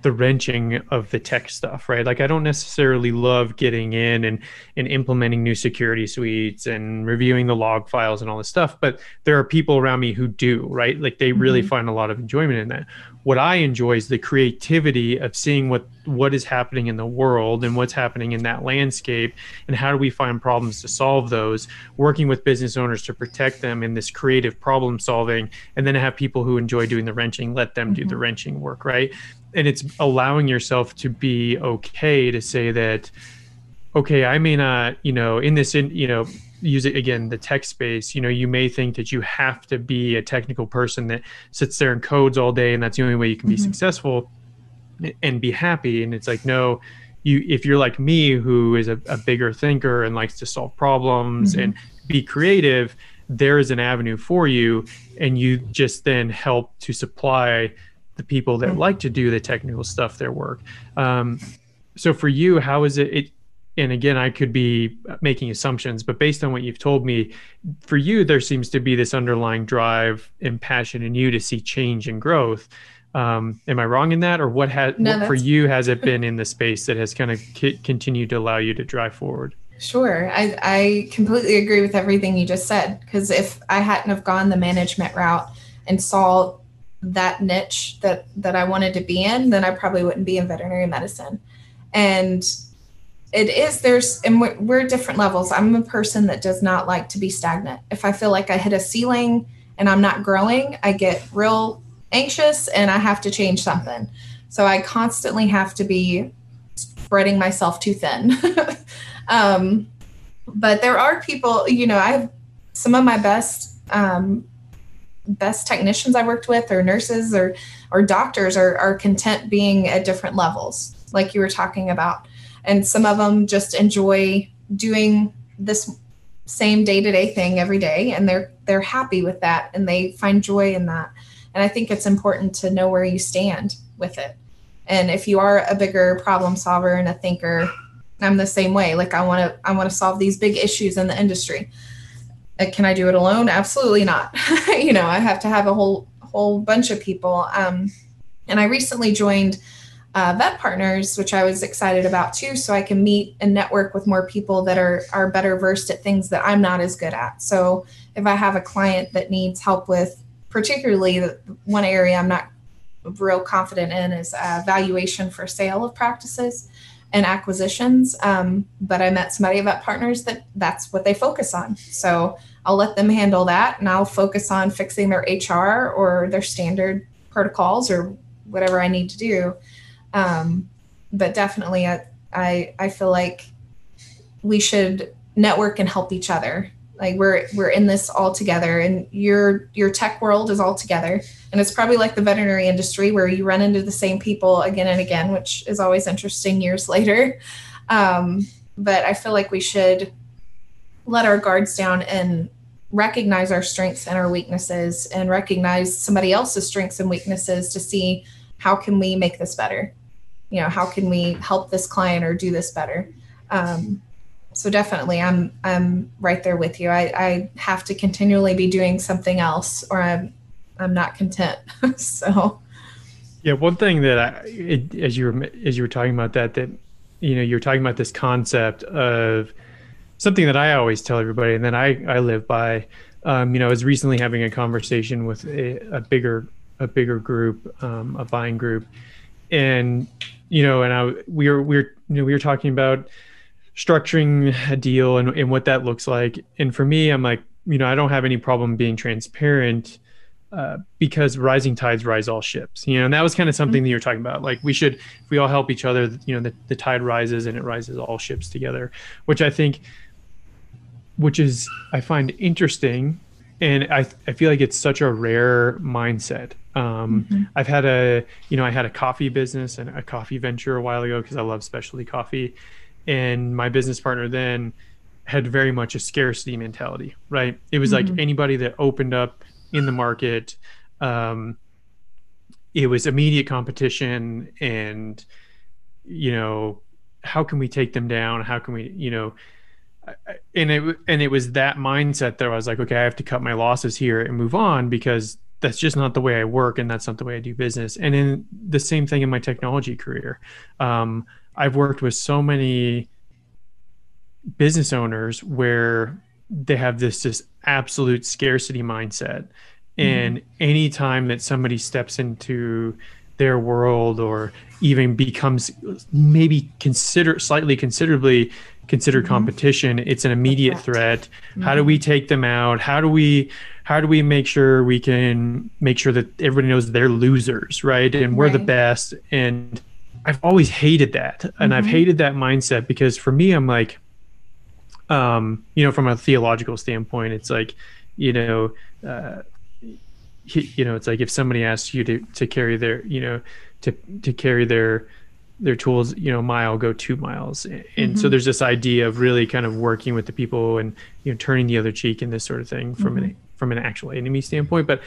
the wrenching of the tech stuff, right? Like I don't necessarily love getting in and and implementing new security suites and reviewing the log files and all this stuff, but there are people around me who do, right? Like they really mm-hmm. find a lot of enjoyment in that. What I enjoy is the creativity of seeing what what is happening in the world and what's happening in that landscape and how do we find problems to solve those, working with business owners to protect them in this creative problem solving and then have people who enjoy doing the wrenching let them mm-hmm. do the mm-hmm. wrenching work, right? And it's allowing yourself to be okay to say that okay i may not you know in this in you know use it again the tech space you know you may think that you have to be a technical person that sits there and codes all day and that's the only way you can be mm-hmm. successful and be happy and it's like no you if you're like me who is a, a bigger thinker and likes to solve problems mm-hmm. and be creative there is an avenue for you and you just then help to supply the people that mm-hmm. like to do the technical stuff their work. Um, so for you, how is it, it? And again, I could be making assumptions, but based on what you've told me, for you, there seems to be this underlying drive and passion in you to see change and growth. Um, am I wrong in that, or what has no, for you has it been in the space that has kind of c- continued to allow you to drive forward? Sure. I, I completely agree with everything you just said. Because if I hadn't have gone the management route and saw that niche that that I wanted to be in, then I probably wouldn't be in veterinary medicine. And it is there's and we're, we're different levels. I'm a person that does not like to be stagnant. If I feel like I hit a ceiling and I'm not growing, I get real anxious and I have to change something. So I constantly have to be spreading myself too thin. um, but there are people, you know, I have some of my best um, best technicians I worked with or nurses or or doctors are, are content being at different levels, like you were talking about. And some of them just enjoy doing this same day-to-day thing every day and they're they're happy with that and they find joy in that. And I think it's important to know where you stand with it. And if you are a bigger problem solver and a thinker, I'm the same way. Like I want to I want to solve these big issues in the industry can I do it alone? Absolutely not. you know, I have to have a whole whole bunch of people. Um, and I recently joined uh, VetPartners, which I was excited about too, so I can meet and network with more people that are are better versed at things that I'm not as good at. So if I have a client that needs help with, particularly the one area I'm not real confident in is uh, valuation for sale of practices and acquisitions. Um, but I met somebody about partners that that's what they focus on. So I'll let them handle that and I'll focus on fixing their HR or their standard protocols or whatever I need to do. Um, but definitely, I, I, I feel like we should network and help each other like we're we're in this all together and your your tech world is all together. And it's probably like the veterinary industry where you run into the same people again and again which is always interesting years later. Um, but i feel like we should let our guards down and recognize our strengths and our weaknesses and recognize somebody else's strengths and weaknesses to see how can we make this better? You know how can we help this client or do this better? Um, so definitely i'm i'm right there with you. I i have to continually be doing something else or i'm i'm not content. So. Yeah one thing that i it, as you were as you were talking about that that you know you're talking about this concept of something that I always tell everybody, and then I I live by. Um, you know, I was recently having a conversation with a, a bigger a bigger group, um, a buying group, and you know, and I we were we were you know we were talking about structuring a deal and, and what that looks like. And for me, I'm like, you know, I don't have any problem being transparent uh, because rising tides rise all ships. You know, and that was kind of something mm-hmm. that you're talking about. Like we should, if we all help each other, you know, the, the tide rises and it rises all ships together, which I think, which is I find interesting, and I I feel like it's such a rare mindset. Um, mm-hmm. I've had a, you know, I had a coffee business and a coffee venture a while ago because I love specialty coffee, and my business partner then had very much a scarcity mentality right? It was mm-hmm. like anybody that opened up in the market um, it was immediate competition and you know how can we take them down? How can we you know and it and it was that mindset that I was like okay I have to cut my losses here and move on because that's just not the way I work and that's not the way I do business. And in the same thing in my technology career. Um, I've worked with so many business owners where they have this just absolute scarcity mindset. Mm-hmm. And anytime that somebody steps into their world or even becomes maybe consider slightly considerably considered mm-hmm. competition, it's an immediate threat. Mm-hmm. How do we take them out? How do we how do we make sure we can make sure that everybody knows they're losers, right? And we're right. the best. And I've always hated that. And mm-hmm. I've hated that mindset because for me, I'm like, um, you know, from a theological standpoint, it's like, you know, uh, you know, it's like if somebody asks you to, to carry their, you know, to, to carry their, their tools, you know, mile, go two miles. And mm-hmm. so there's this idea of really kind of working with the people and, you know, turning the other cheek and this sort of thing from mm-hmm. an, from an actual enemy standpoint. But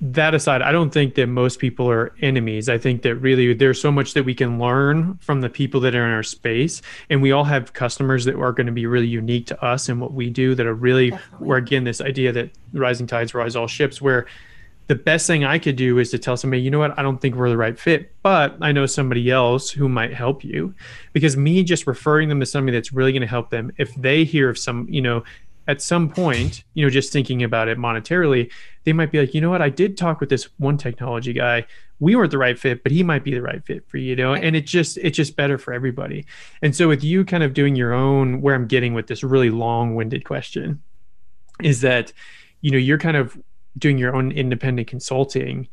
that aside, I don't think that most people are enemies. I think that really there's so much that we can learn from the people that are in our space. And we all have customers that are going to be really unique to us and what we do that are really, Definitely. where again, this idea that rising tides rise all ships, where the best thing I could do is to tell somebody, you know what, I don't think we're the right fit, but I know somebody else who might help you. Because me just referring them to somebody that's really going to help them, if they hear of some, you know, at some point, you know, just thinking about it monetarily, they might be like, you know what, I did talk with this one technology guy. We weren't the right fit, but he might be the right fit for you, you know, and it just it's just better for everybody. And so with you kind of doing your own where I'm getting with this really long-winded question is that, you know, you're kind of doing your own independent consulting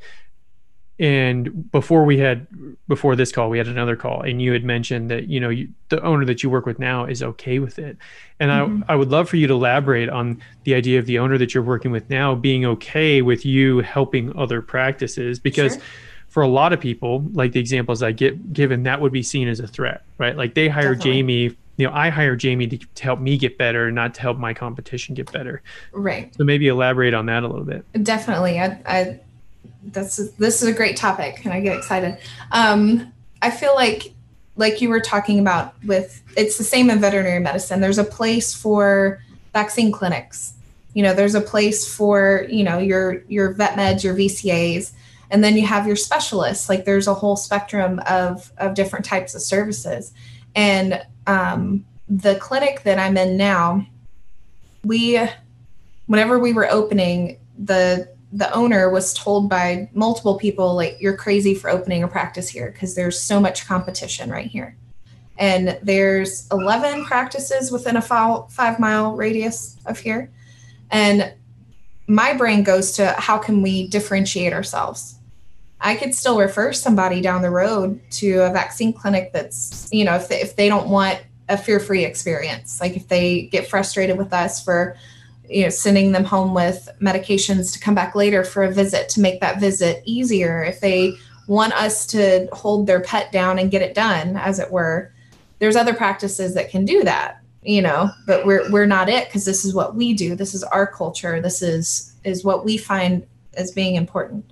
and before we had before this call we had another call and you had mentioned that you know you, the owner that you work with now is okay with it and mm-hmm. I, I would love for you to elaborate on the idea of the owner that you're working with now being okay with you helping other practices because sure. for a lot of people like the examples i get given that would be seen as a threat right like they hire Definitely. jamie you know i hire jamie to, to help me get better not to help my competition get better right so maybe elaborate on that a little bit definitely i, I that's this is a great topic and I get excited. Um, I feel like like you were talking about with it's the same in veterinary medicine. There's a place for vaccine clinics. You know, there's a place for, you know, your your vet meds, your VCAs, and then you have your specialists. Like there's a whole spectrum of of different types of services. And um, the clinic that I'm in now, we whenever we were opening the the owner was told by multiple people like you're crazy for opening a practice here because there's so much competition right here. And there's 11 practices within a five mile radius of here. And my brain goes to how can we differentiate ourselves? I could still refer somebody down the road to a vaccine clinic that's you know if they, if they don't want a fear-free experience like if they get frustrated with us for you know sending them home with medications to come back later for a visit to make that visit easier. If they want us to hold their pet down and get it done as it were there's other practices that can do that you know but we're we're not it because this is what we do. This is our culture. This is is what we find as being important.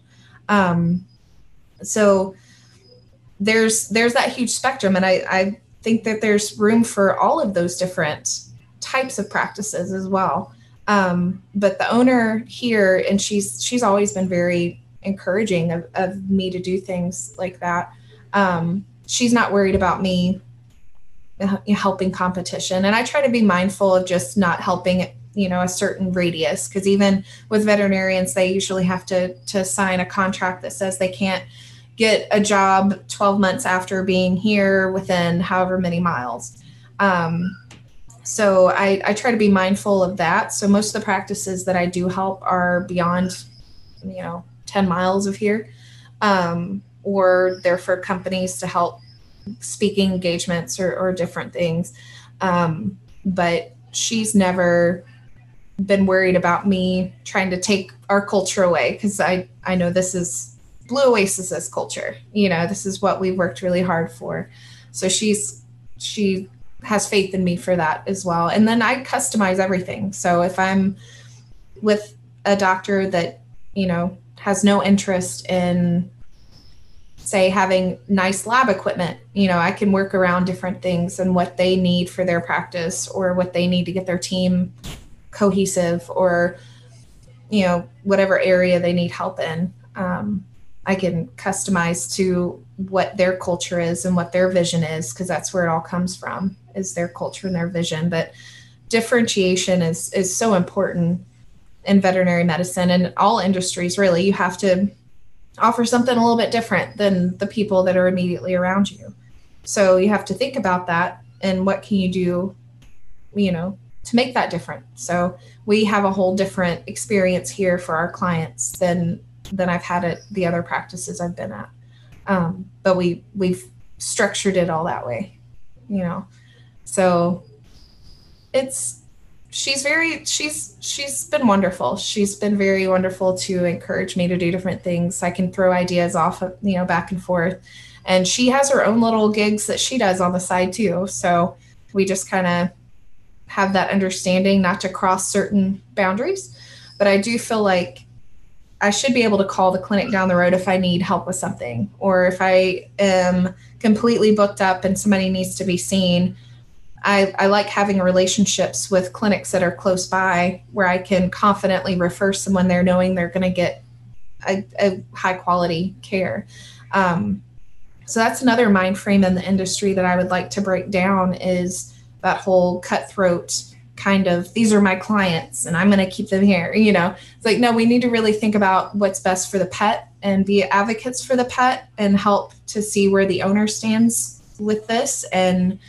Um so there's there's that huge spectrum and i i think that there's room for all of those different types of practices as well um, but the owner here, and she's she's always been very encouraging of, of me to do things like that. Um, she's not worried about me uh, helping competition. And I try to be mindful of just not helping you know a certain radius because even with veterinarians they usually have to to sign a contract that says they can't get a job 12 months after being here within however many miles um, so I, I try to be mindful of that so most of the practices that i do help are beyond you know 10 miles of here um, or they're for companies to help speaking engagements or, or different things. Um, but she's never been worried about me trying to take our culture away because I, I know this is Blue Oasis's culture. You know, this is what we've worked really hard for. So she's she has faith in me for that as well. And then I customize everything. So if I'm with a doctor that, you know, has no interest in say having nice lab equipment you know i can work around different things and what they need for their practice or what they need to get their team cohesive or you know whatever area they need help in um, i can customize to what their culture is and what their vision is because that's where it all comes from is their culture and their vision but differentiation is is so important in veterinary medicine and all industries really you have to offer something a little bit different than the people that are immediately around you. So you have to think about that and what can you do, you know, to make that different. So we have a whole different experience here for our clients than than I've had at the other practices I've been at. Um, but we we've structured it all that way, you know. So it's she's very she's she's been wonderful. She's been very wonderful to encourage me to do different things. I can throw ideas off of you know back and forth. And she has her own little gigs that she does on the side too. So we just kind of have that understanding not to cross certain boundaries. But i do feel like i should be able to call the clinic down the road if i need help with something or if i am completely booked up and somebody needs to be seen I, I like having relationships with clinics that are close by where I can confidently refer someone there knowing they're going to get a, a, high quality care. Um, so that's another mind frame in the industry that I would like to break down is that whole cutthroat kind of these are my clients and I'm going to keep them here. You know, it's like, no, we need to really think about what's best for the pet and be advocates for the pet and help to see where the owner stands with this and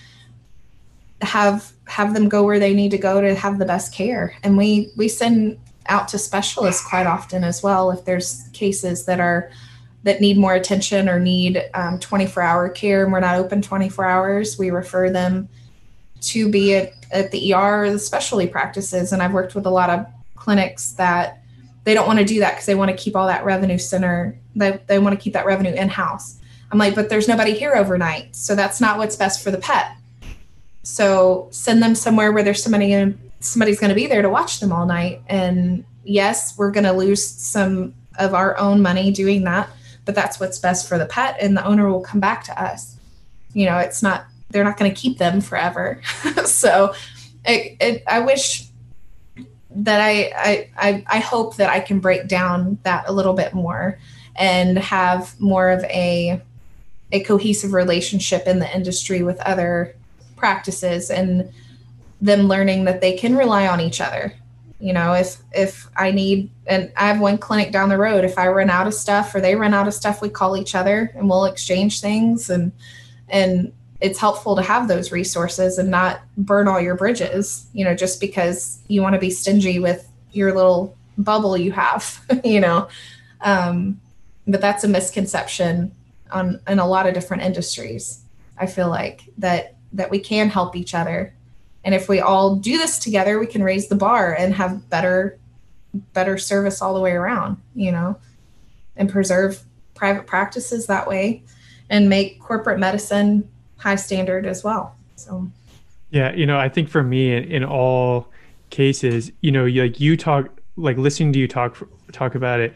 have have them go where they need to go to have the best care and we we send out to specialists quite often as well if there's cases that are that need more attention or need um, 24 hour care and we're not open 24 hours we refer them to be at, at the er the specialty practices and i've worked with a lot of clinics that they don't want to do that because they want to keep all that revenue center they, they want to keep that revenue in house i'm like but there's nobody here overnight so that's not what's best for the pet so send them somewhere where there's somebody in, somebody's going to be there to watch them all night. And yes, we're going to lose some of our own money doing that, but that's what's best for the pet, and the owner will come back to us. You know, it's not they're not going to keep them forever. so, it, it, I wish that I, I I hope that I can break down that a little bit more and have more of a a cohesive relationship in the industry with other practices and them learning that they can rely on each other you know if if i need and i have one clinic down the road if i run out of stuff or they run out of stuff we call each other and we'll exchange things and and it's helpful to have those resources and not burn all your bridges you know just because you want to be stingy with your little bubble you have you know? Um, but that's a misconception on in a lot of different industries i feel like that that we can help each other. And if we all do this together we can raise the bar and have better better service all the way around you know? And preserve private practices that way and make corporate medicine high standard as well. So yeah you know i think for me in, in all cases you know like you talk like listening to you talk talk about it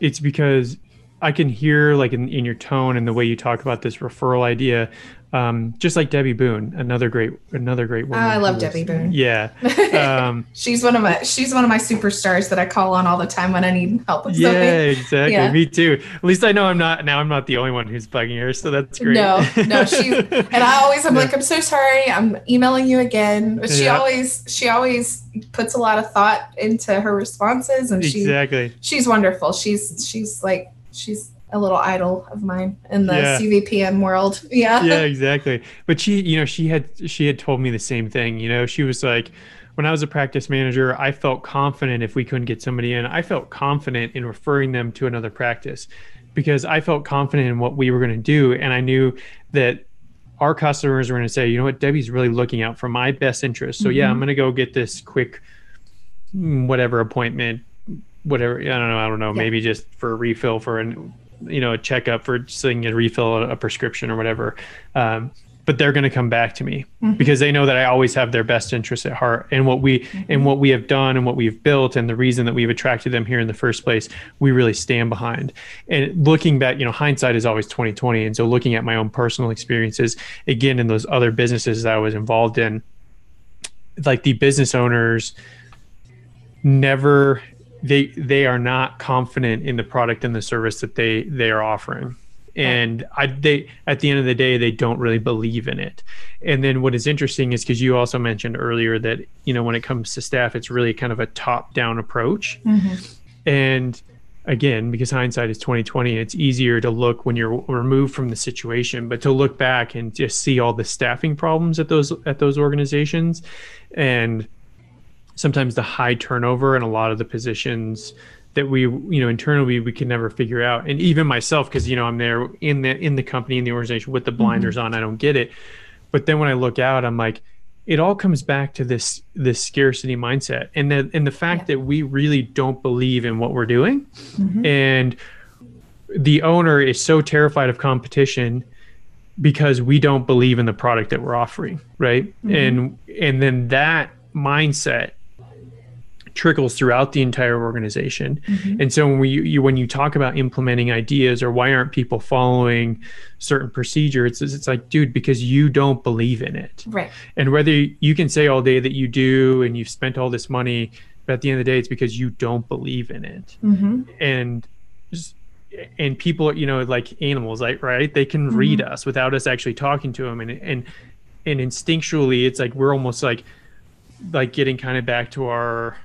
it's because i can hear like in, in your tone and the way you talk about this referral idea Um, just like Debbie Boone, another great, another great woman. Oh, I love Debbie Boone. Yeah, um, she's one of my she's one of my superstars that I call on all the time when I need help with yeah, something. exactly. Yeah. Exactly. Me too. At least I know I'm not now. I'm not the only one who's bugging her, so that's great. No, no, she and I always I'm Yeah. like, I'm so sorry, I'm emailing you again. But she Yeah. always she always puts a lot of thought into her responses and she exactly. she's wonderful. She's she's like she's a little idol of mine in the Yeah. CVPM world. Yeah. yeah exactly but she you know she had she had told me the same thing you know she was like when i was a practice manager i felt confident if we couldn't get somebody in i felt confident in referring them to another practice because i felt confident in what we were going to do and i knew that our customers were going to say you know what debbie's really looking out for my best interest so yeah i'm Mhm. going to go get this quick mm, whatever appointment whatever i don't know i don't know Yeah. maybe just for a refill for an you know a checkup for so they can get a refill a, prescription or whatever um, but they're going to come back to me Mhm. because they know that I always have their best interests at heart. And what we and what we have done and what we've built and the reason that we've attracted them here in the first place we really stand behind. And looking back you know hindsight is always 2020 and so looking at my own personal experiences again in those other businesses that I was involved in like the business owners never they they are not confident in the product and the service that they they are offering and I they at the end of the day they don't really believe in it. And then what is interesting is because you also mentioned earlier that you know when it comes to staff, it's really kind of a top down approach. Mhm. And again, because hindsight is twenty twenty, it's easier to look when you're removed from the situation, but to look back and just see all the staffing problems at those at those organizations, and sometimes the high turnover in a lot of the positions that we you know internally we can never figure out and even myself because you know i'm there in the in the company in the organization with the blinders on i don't get it but then when i look out i'm like it all comes back to this this scarcity mindset and the and the fact Yeah. that we really don't believe in what we're doing Mhm. and the owner is so terrified of competition because we don't believe in the product that we're offering right Mhm. and and then that mindset trickles throughout the entire organization Mhm. and so when we you, when you talk about implementing ideas or why aren't people following certain procedures it's, it's like dude because you don't believe in it Right. and whether you can say all day that you do and you've spent all this money but at the end of the day it's because you don't believe in it hmm and just- and people you know like animals like right they can Mm-hmm. read us without us actually talking to them and and and instinctually it's like we're almost like like getting kind of back to our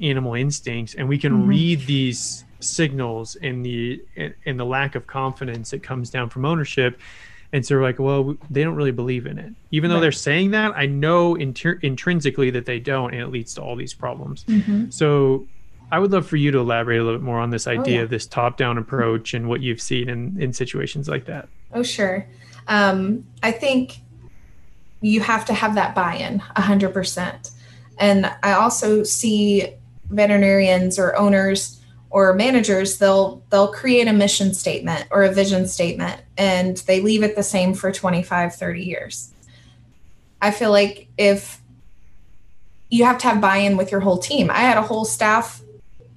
animal instincts and we can Mhm. read these signals and the and the lack of confidence that comes down from ownership and so we're like well they don't really believe in it even though Right. they're saying that i know inter- intrinsically that they don't and it leads to all these problems hmm so I would love for you to elaborate a little bit more on this idea yeah. of this top-down approach and what you've seen in, in situations like that. Oh, sure. Um, I think you have to have that buy-in 100%. And I also see veterinarians or owners or managers they'll they'll create a mission statement or a vision statement and they leave it the same for 25 30 years. I feel like if you have to have buy-in with your whole team. I had a whole staff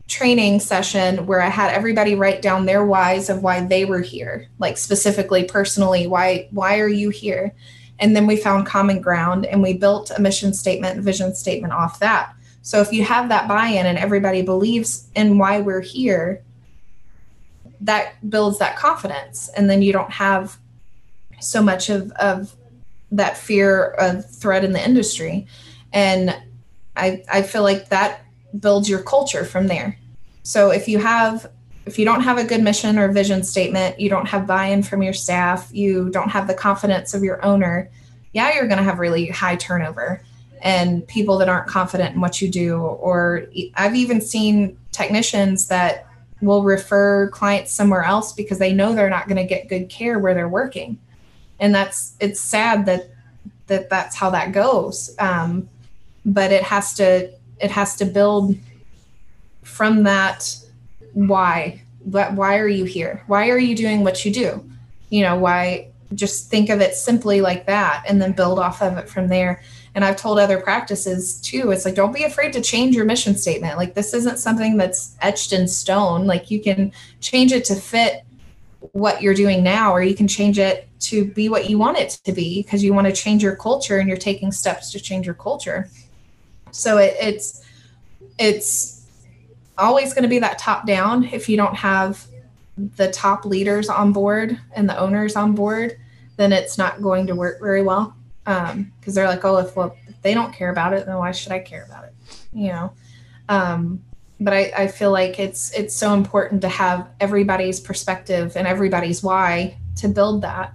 training session where I had everybody write down their whys of why they were here, like specifically personally, why why are you here? And then we found common ground and we built a mission statement, vision statement off that. So if you have that buy-in and everybody believes in why we're here, that builds that confidence. And then you don't have so much of, of that fear of threat in the industry. And I, I feel like that builds your culture from there. So if you have if you don't have a good mission or vision statement, you don't have buy-in from your staff, you don't have the confidence of your owner, yeah, you're going to have really high turnover and people that aren't confident in what you do or I've even seen technicians that will refer clients somewhere else because they know they're not going to get good care where they're working. And that's it's sad that that that's how that goes. Um, but it has to it has to build from that why but why are you here why are you doing what you do you know why just think of it simply like that and then build off of it from there and i've told other practices too. It's like don't be afraid to change your mission statement. Like this isn't something that's etched in stone. Like you can change it to fit what you're doing now or you can change it to be what you want it to be because you want to change your culture and you're taking steps to change your culture. So it, it's it's always going to be that top down. If you don't have the top leaders on board and the owners on board then it's not going to work very well because um, they're like oh if, well, if they don't care about it then why should i care about it? You know? Um, but I, I feel like it's it's so important to have everybody's perspective and everybody's why to build that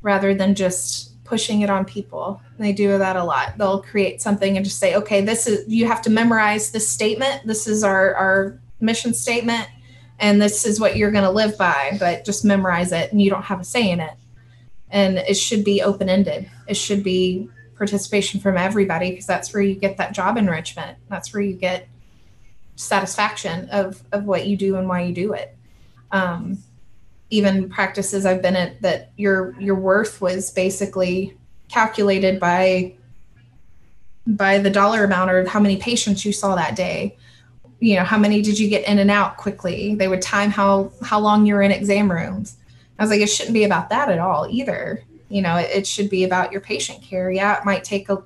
rather than just pushing it on people. And they do that a lot. They'll create something and just say okay this is you have to memorize this statement. This is our our mission statement and this is what you're going to live by but just memorize it and you don't have a say in it. And it should be open-ended it should be participation from everybody because that's where you get that job enrichment. That's where you get satisfaction of of what you do and why you do it. Um, even practices I've been at that your your worth was basically calculated by by the dollar amount or how many patients you saw that day. You know how many did you get in and out quickly? They would time how how long you're in exam rooms. I was like it shouldn't be about that at all either you know it, it should be about your patient care. Yeah it might take a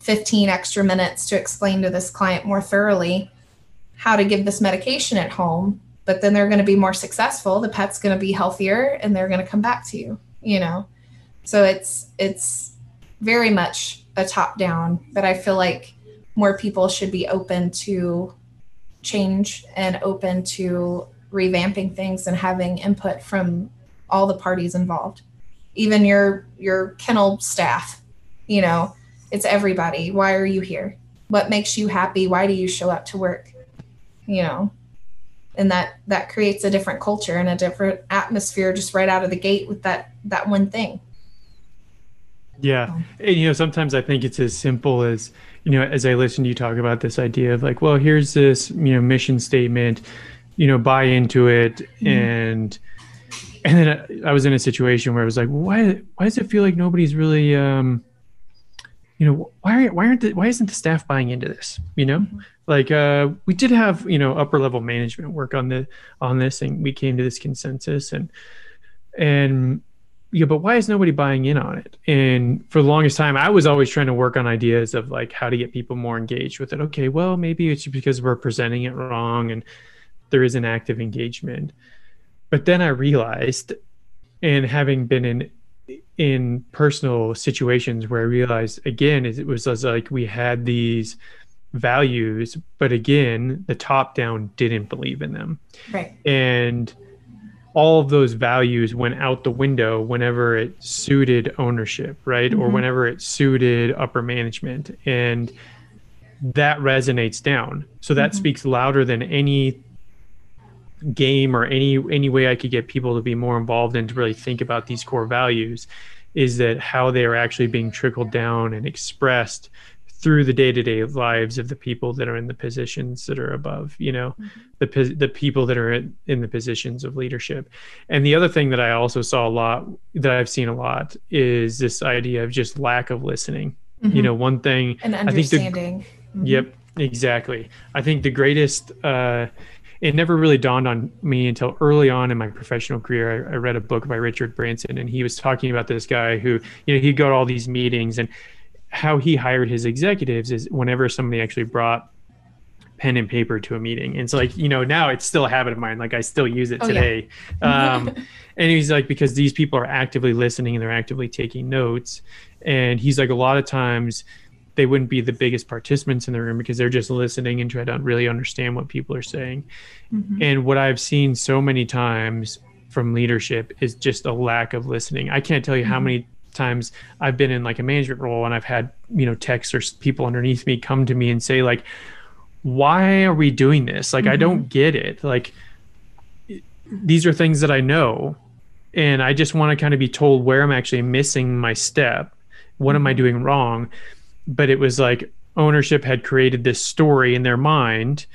15 extra minutes to explain to this client more thoroughly how to give this medication at home but then they're going to be more successful. The pet's going to be healthier and they're going to come back to you you know? So it's it's very much a top down but i feel like more people should be open to change and open to revamping things and having input from all the parties involved even your your kennel staff you know it's everybody. Why are you here? What makes you happy? Why do you show up to work? You know, and that that creates a different culture and a different atmosphere just right out of the gate with that that one thing. Yeah. And, you know, sometimes I think it's as simple as, you know, as I listen to you talk about this idea of like, well, here's this, you know, mission statement, you know, buy into it. Mm-hmm. And, and then I, I was in a situation where I was like, why, why does it feel like nobody's really, um, you know why why aren't the, why isn't the staff buying into this? You know like uh we did have you know upper level management work on the on this and we came to this consensus and and yeah but why is nobody buying in on it? And for the longest time i was always trying to work on ideas of like how to get people more engaged with it. Okay well maybe it's because we're presenting it wrong and there is an active engagement but then i realized and having been in in personal situations where I realized again it was, like we had these values, but again the top down didn't believe in them. Right. And all of those values went out the window whenever it suited ownership, right? Mm-hmm. Or whenever it suited upper management. And that resonates down. So that mm-hmm. speaks louder than any game or any any way I could get people to be more involved and to really think about these core values is that how they are actually being trickled down and expressed through the day-to-day lives of the people that are in the positions that are above you know mm-hmm. the the people that are in the positions of leadership and the other thing that i also saw a lot that i've seen a lot is this idea of just lack of listening mm-hmm. you know one thing and understanding I think the, mm-hmm. yep exactly i think the greatest uh it never really dawned on me until early on in my professional career. I, I, read a book by Richard Branson, and he was talking about this guy who, you know, he'd go to all these meetings, and how he hired his executives is whenever somebody actually brought pen and paper to a meeting. And it's like, you know, now it's still a habit of mine. Like I still use it oh, today. Yeah. um, and he's like, because these people are actively listening and they're actively taking notes. And he's like, a lot of times they wouldn't be the biggest participants in the room because they're just listening and try to really understand what people are saying. Mm-hmm. And what I've seen so many times from leadership is just a lack of listening. I can't tell you mm-hmm. how many times I've been in like a management role and I've had, you know, techs or people underneath me come to me and say like, why are we doing this? Like, mm-hmm. I don't get it. Like, these are things that I know. And I just want to kind of be told where I'm actually missing my step. What am I mm-hmm. doing wrong? But it was like ownership had created this story in their mind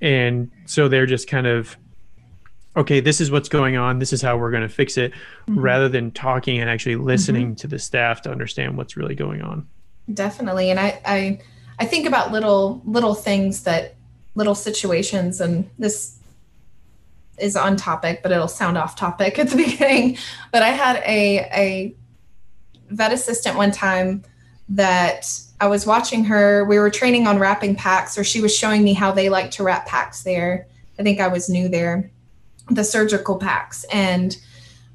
and so they're just kind of okay this is what's going on this is how we're going to fix it mm-hmm. rather than talking and actually listening mm-hmm. to the staff to understand what's really going on definitely and i i i think about little little things that little situations and this is on topic, but it'll sound off topic at the beginning. But I had a a vet assistant one time that I was watching her. We were training on wrapping packs, or she was showing me how they like to wrap packs there. I think I was new there, the surgical packs. And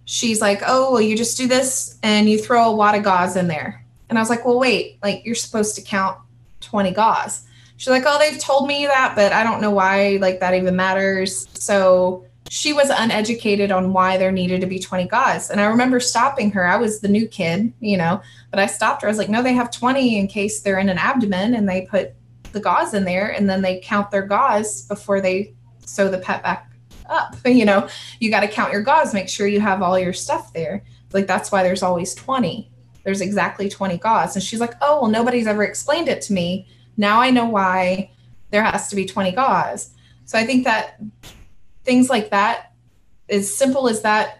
she's like, Oh, well, you just do this and you throw a wad of gauze in there. And I was like, Well, wait, like you're supposed to count 20 gauze. She's like, Oh, they've told me that, but I don't know why like that even matters. So she was uneducated on why there needed to be 20 gauze. And I remember stopping her. I was the new kid, you know, but I stopped her. I was like, no, they have 20 in case they're in an abdomen and they put the gauze in there and then they count their gauze before they sew the pet back up. You know, you got to count your gauze, make sure you have all your stuff there. Like that's why there's always 20. There's exactly 20 gauze. And she's like, oh, well, nobody's ever explained it to me. Now I know why there has to be 20 gauze. So I think that things like that, as simple as that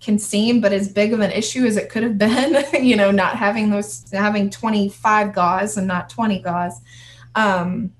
can seem, but as big of an issue as it could have been, you know, not having those, having 25 gauze and not 20 gauze. Um,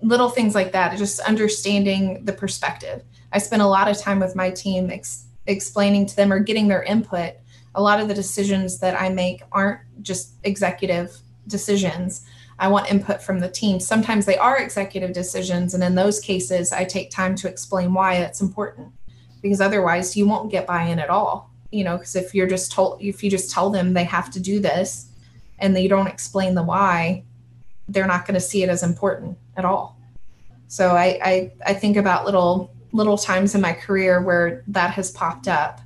little things like that, just understanding the perspective. I spent a lot of time with my team ex- explaining to them or getting their input. A lot of the decisions that I make aren't just executive decisions. I want input from the team. Sometimes they are executive decisions. And in those cases, I take time to explain why it's important because otherwise you won't get buy in at all. You know, because if you're just told, if you just tell them they have to do this and they don't explain the why, they're not going to see it as important at all. So I, I, I think about little little times in my career where that has popped up.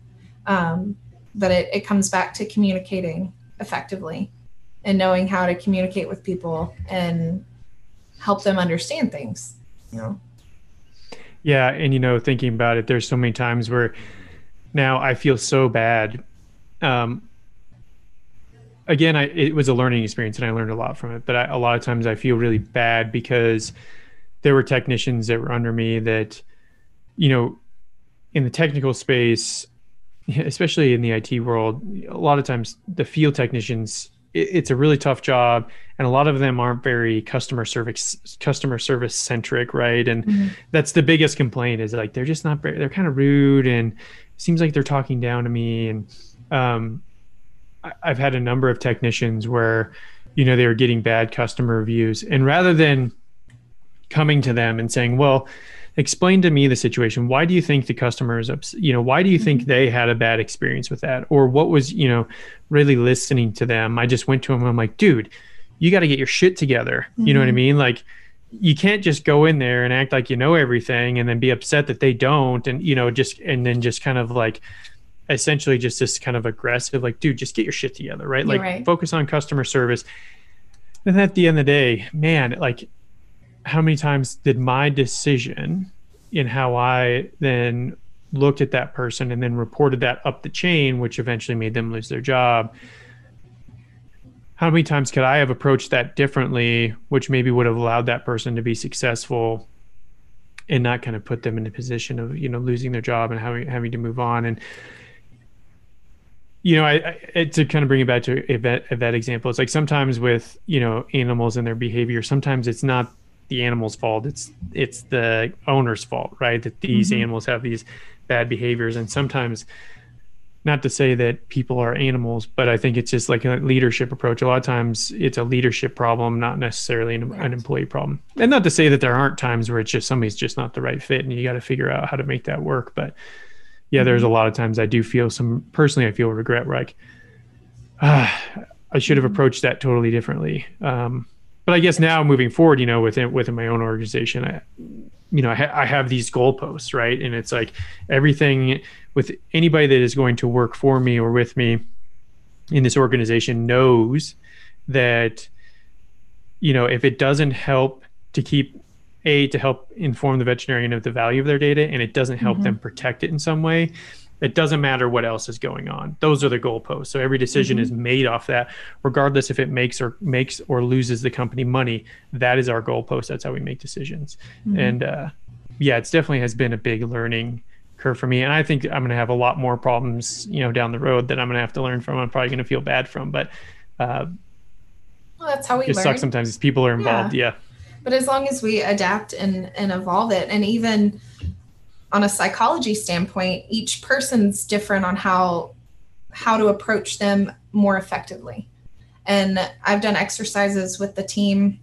Um, but it, it comes back to communicating effectively and knowing how to communicate with people and help them understand things you know? Yeah and you know thinking about it there's so many times where now i feel so bad. Um again I, it was a learning experience and i learned a lot from it but I, a lot of times i feel really bad because there were technicians that were under me that you know in the technical space especially in the IT world, a lot of times the field technicians it's a really tough job and a lot of them aren't very customer service customer service centric right and mm-hmm. that's the biggest complaint is like they're just not very, they're kind of rude and seems like they're talking down to me and um, I, i've had a number of technicians where you know they were getting bad customer reviews and rather than coming to them and saying well explain to me the situation why do you think the customers you know why do you think mm-hmm. they had a bad experience with that or what was you know really listening to them i just went to them i'm like dude you got to get your shit together mm-hmm. you know what i mm-hmm. mean like you can't just go in there and act like you know everything and then be upset that they don't and you know just and then just kind of like essentially just this kind of aggressive like dude just get your shit together right You're like right. focus on customer service and at the end of the day man like how many times did my decision in how I then looked at that person and then reported that up the chain, which eventually made them lose their job. How many times could I have approached that differently, which maybe would have allowed that person to be successful and not kind of put them in a position of, you know, losing their job and having having to move on. And you know, I, I, to kind of bring it back to a vet example, it's like sometimes with you know animals and their behavior, sometimes it's not the animal's fault. It's it's the owner's fault, right? That these mm-hmm. animals have these bad behaviors, and sometimes, not to say that people are animals, but I think it's just like a leadership approach. A lot of times, it's a leadership problem, not necessarily an, right. an employee problem. And not to say that there aren't times where it's just somebody's just not the right fit, and you got to figure out how to make that work. But yeah, mm-hmm. there's a lot of times I do feel some personally, I feel regret, like. Ah, I should have mm-hmm. approached that totally differently. Um, but I guess now moving forward, you know, within within my own organization, I, you know, I, ha- I have these goalposts, right? And it's like everything with anybody that is going to work for me or with me in this organization knows that, you know, if it doesn't help to keep a to help inform the veterinarian of the value of their data, and it doesn't help mm-hmm. them protect it in some way, it doesn't matter what else is going on. Those are the goalposts. So every decision mm-hmm. is made off that, regardless if it makes or makes or loses the company money. That is our goalpost. That's how we make decisions. Mm-hmm. And uh, yeah, it's definitely has been a big learning curve for me. And I think I'm going to have a lot more problems, you know, down the road that I'm going to have to learn from. I'm probably going to feel bad from, but uh, well, that's how we it learn. sucks sometimes. People are involved. Yeah. yeah. But as long as we adapt and and evolve it, and even on a psychology standpoint, each person's different on how how to approach them more effectively. And I've done exercises with the team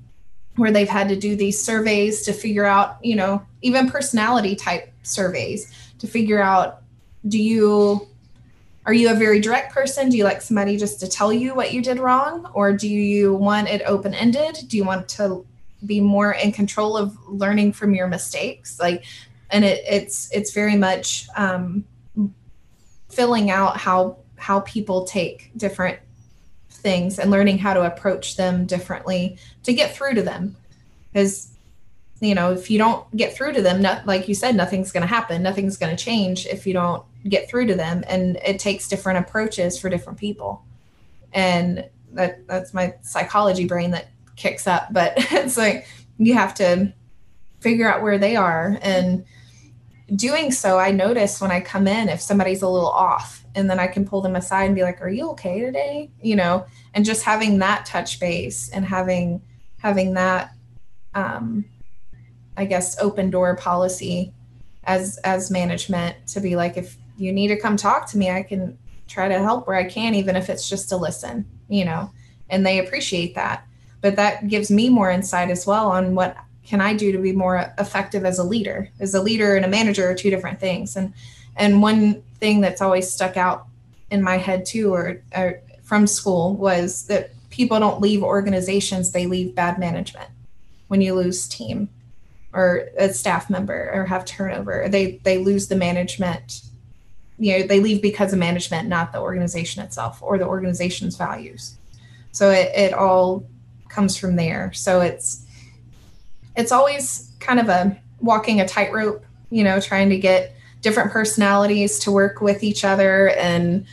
where they've had to do these surveys to figure out, you know, even personality type surveys to figure out do you are you a very direct person? Do you like somebody just to tell you what you did wrong or do you want it open ended? Do you want to be more in control of learning from your mistakes? Like and it, it's it's very much um, filling out how how people take different things and learning how to approach them differently to get through to them. Because you know if you don't get through to them not, like you said nothing's going to happen nothing's going to change if you don't get through to them and it takes different approaches for different people. And that that's my psychology brain that kicks up but it's like you have to figure out where they are and doing so, I notice when I come in if somebody's a little off, and then I can pull them aside and be like, "Are you okay today?" You know, and just having that touch base and having having that, um, I guess, open door policy as as management to be like, if you need to come talk to me, I can try to help where I can, even if it's just to listen. You know, and they appreciate that. But that gives me more insight as well on what can I do to be more effective as a leader? As a leader and a manager are two different things. And and one thing that's always stuck out in my head too, or, or from school, was that people don't leave organizations; they leave bad management. When you lose team or a staff member or have turnover, they they lose the management. You know, they leave because of management, not the organization itself or the organization's values. So it, it all comes from there. So it's it's always kind of a walking a tightrope, you know, trying to get different personalities to work with each other and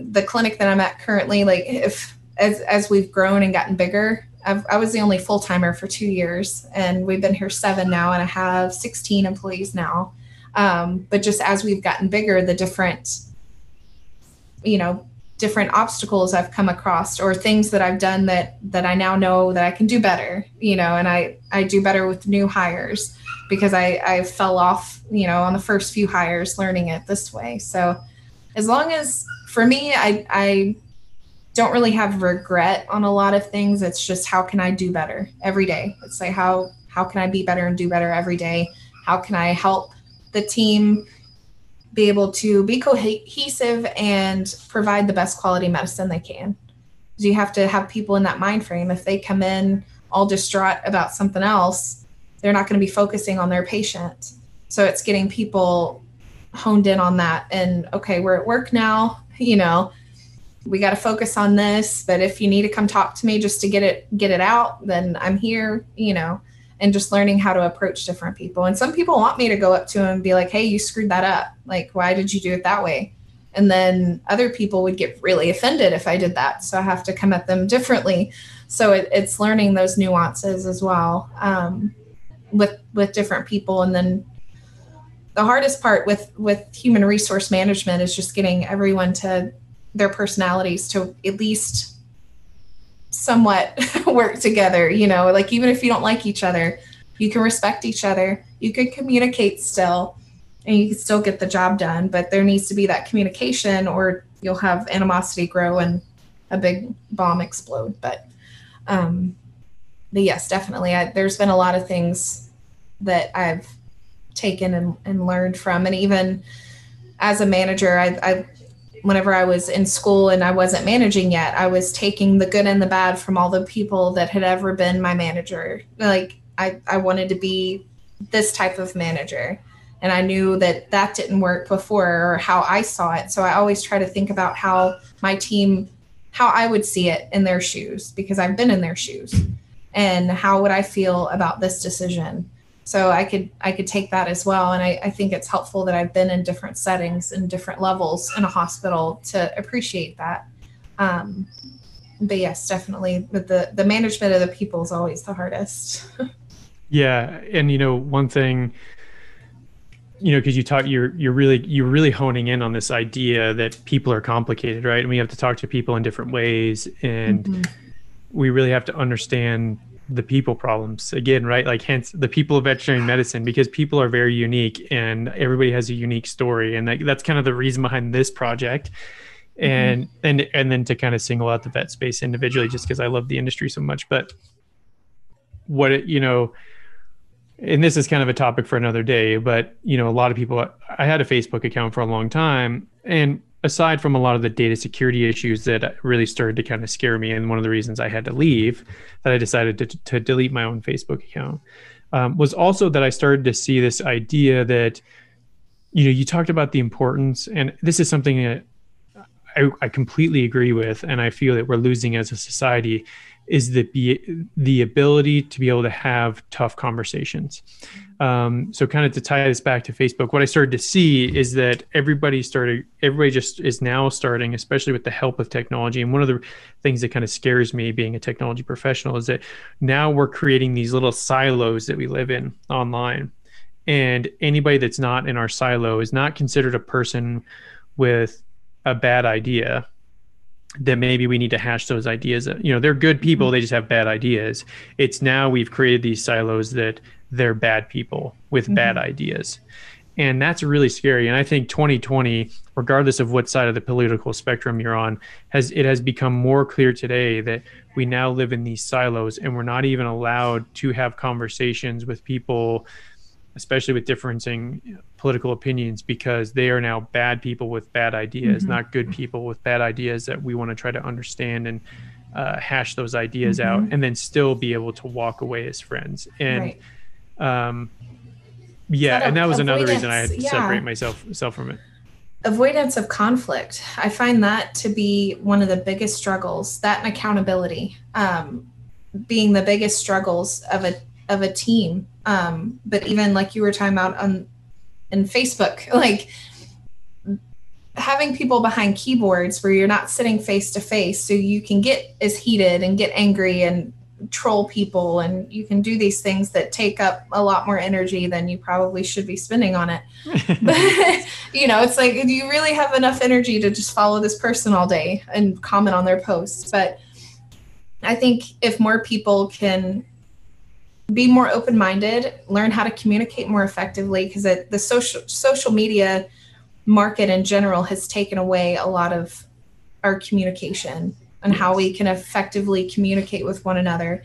the clinic that I'm at currently, like if as as we've grown and gotten bigger, I've, i was the only full timer for two years, and we've been here seven now, and I have 16 employees now. Um, but just as we've gotten bigger, the different, you know, different obstacles I've come across or things that I've done that that I now know that I can do better, you know, and I I do better with new hires because I I fell off, you know, on the first few hires learning it this way. So as long as for me I I don't really have regret on a lot of things. It's just how can I do better every day? It's like how how can I be better and do better every day? How can I help the team be able to be cohesive and provide the best quality medicine they can. You have to have people in that mind frame. If they come in all distraught about something else, they're not going to be focusing on their patient. So it's getting people honed in on that. And okay, we're at work now, you know, we got to focus on this. But if you need to come talk to me just to get it get it out, then I'm here, you know and just learning how to approach different people. And some people want me to go up to them and be like, hey, you screwed that up. Like, why did you do it that way? And then other people would get really offended if I did that. So I have to come at them differently. So it, it's learning those nuances as well um, with with different people. And then the hardest part with with human resource management is just getting everyone to their personalities to at least somewhat work together you know like even if you don't like each other you can respect each other you can communicate still and you can still get the job done but there needs to be that communication or you'll have animosity grow and a big bomb explode but um but yes definitely I, there's been a lot of things that i've taken and, and learned from and even as a manager I, I whenever I was in school and I wasn't managing yet, I was taking the good and the bad from all the people that had ever been my manager. Like I, I wanted to be this type of manager. And I knew that that didn't work before or how I saw it. So I always try to think about how my team, how I would see it in their shoes because I've been in their shoes. And how would I feel about this decision? So i could i could take that as well. And I, I, think it's helpful that i've been in different settings and different levels in a hospital to appreciate that. Um, but yes definitely but the the management of the people is always the hardest. Yeah. And you know one thing you know because you talk you're you're really you're really honing in on this idea that people are complicated right? And we have to talk to people in different ways. And mm-hmm. we really have to understand the people problems again, right? Like hence the people of veterinary medicine because people are very unique and everybody has a unique story, and that, that's kind of the reason behind this project. Mm-hmm. And mm-hmm. and and then to kind of single out the vet space individually, just because I love the industry so much. But what it, you know, and this is kind of a topic for another day. But you know, a lot of people. I had a Facebook account for a long time, and aside from a lot of the data security issues that really started to kind of scare me, and one of the reasons I had to leave, that I decided to, to delete my own Facebook account, um, was also that I started to see this idea that, you know, you talked about the importance, and this is something that I, I completely agree with, and I feel that we're losing as a society, is the be, the ability to be able to have tough conversations. Um, so kind of to tie this back to Facebook, what I started to see is that everybody started, everybody just is now starting, especially with the help of technology. And one of the things that kind of scares me being a technology professional is that now we're creating these little silos that we live in online. And anybody that's not in our silo is not considered a person with a bad idea that maybe we need to hash those ideas. You know, they're good people, mm-hmm. they just have bad ideas. It's now we've created these silos that they're bad people with mm-hmm. bad ideas. And that's really scary. And I think 2020, regardless of what side of the political spectrum you're on, has it has become more clear today that we now live in these silos and we're not even allowed to have conversations with people, especially with differing political opinions, because they are now bad people with bad ideas, mm-hmm. not good people with bad ideas that we want to try to understand and uh, hash those ideas mm-hmm. out and then still be able to walk away as friends. And right um, yeah, and that was another reason I had to yeah. separate myself, myself from it. Avoidance of conflict. I find that to be one of the biggest struggles. That and accountability, um, being the biggest struggles of a of a team. Um, but even like you were talking about on in Facebook, like having people behind keyboards where you're not sitting face to face so you can get as heated and get angry and troll people and you can do these things that take up a lot more energy than you probably should be spending on it but you know it's like do you really have enough energy to just follow this person all day and comment on their posts but i think if more people can be more open-minded learn how to communicate more effectively because the social social media market in general has taken away a lot of our communication and how we can effectively communicate with one another.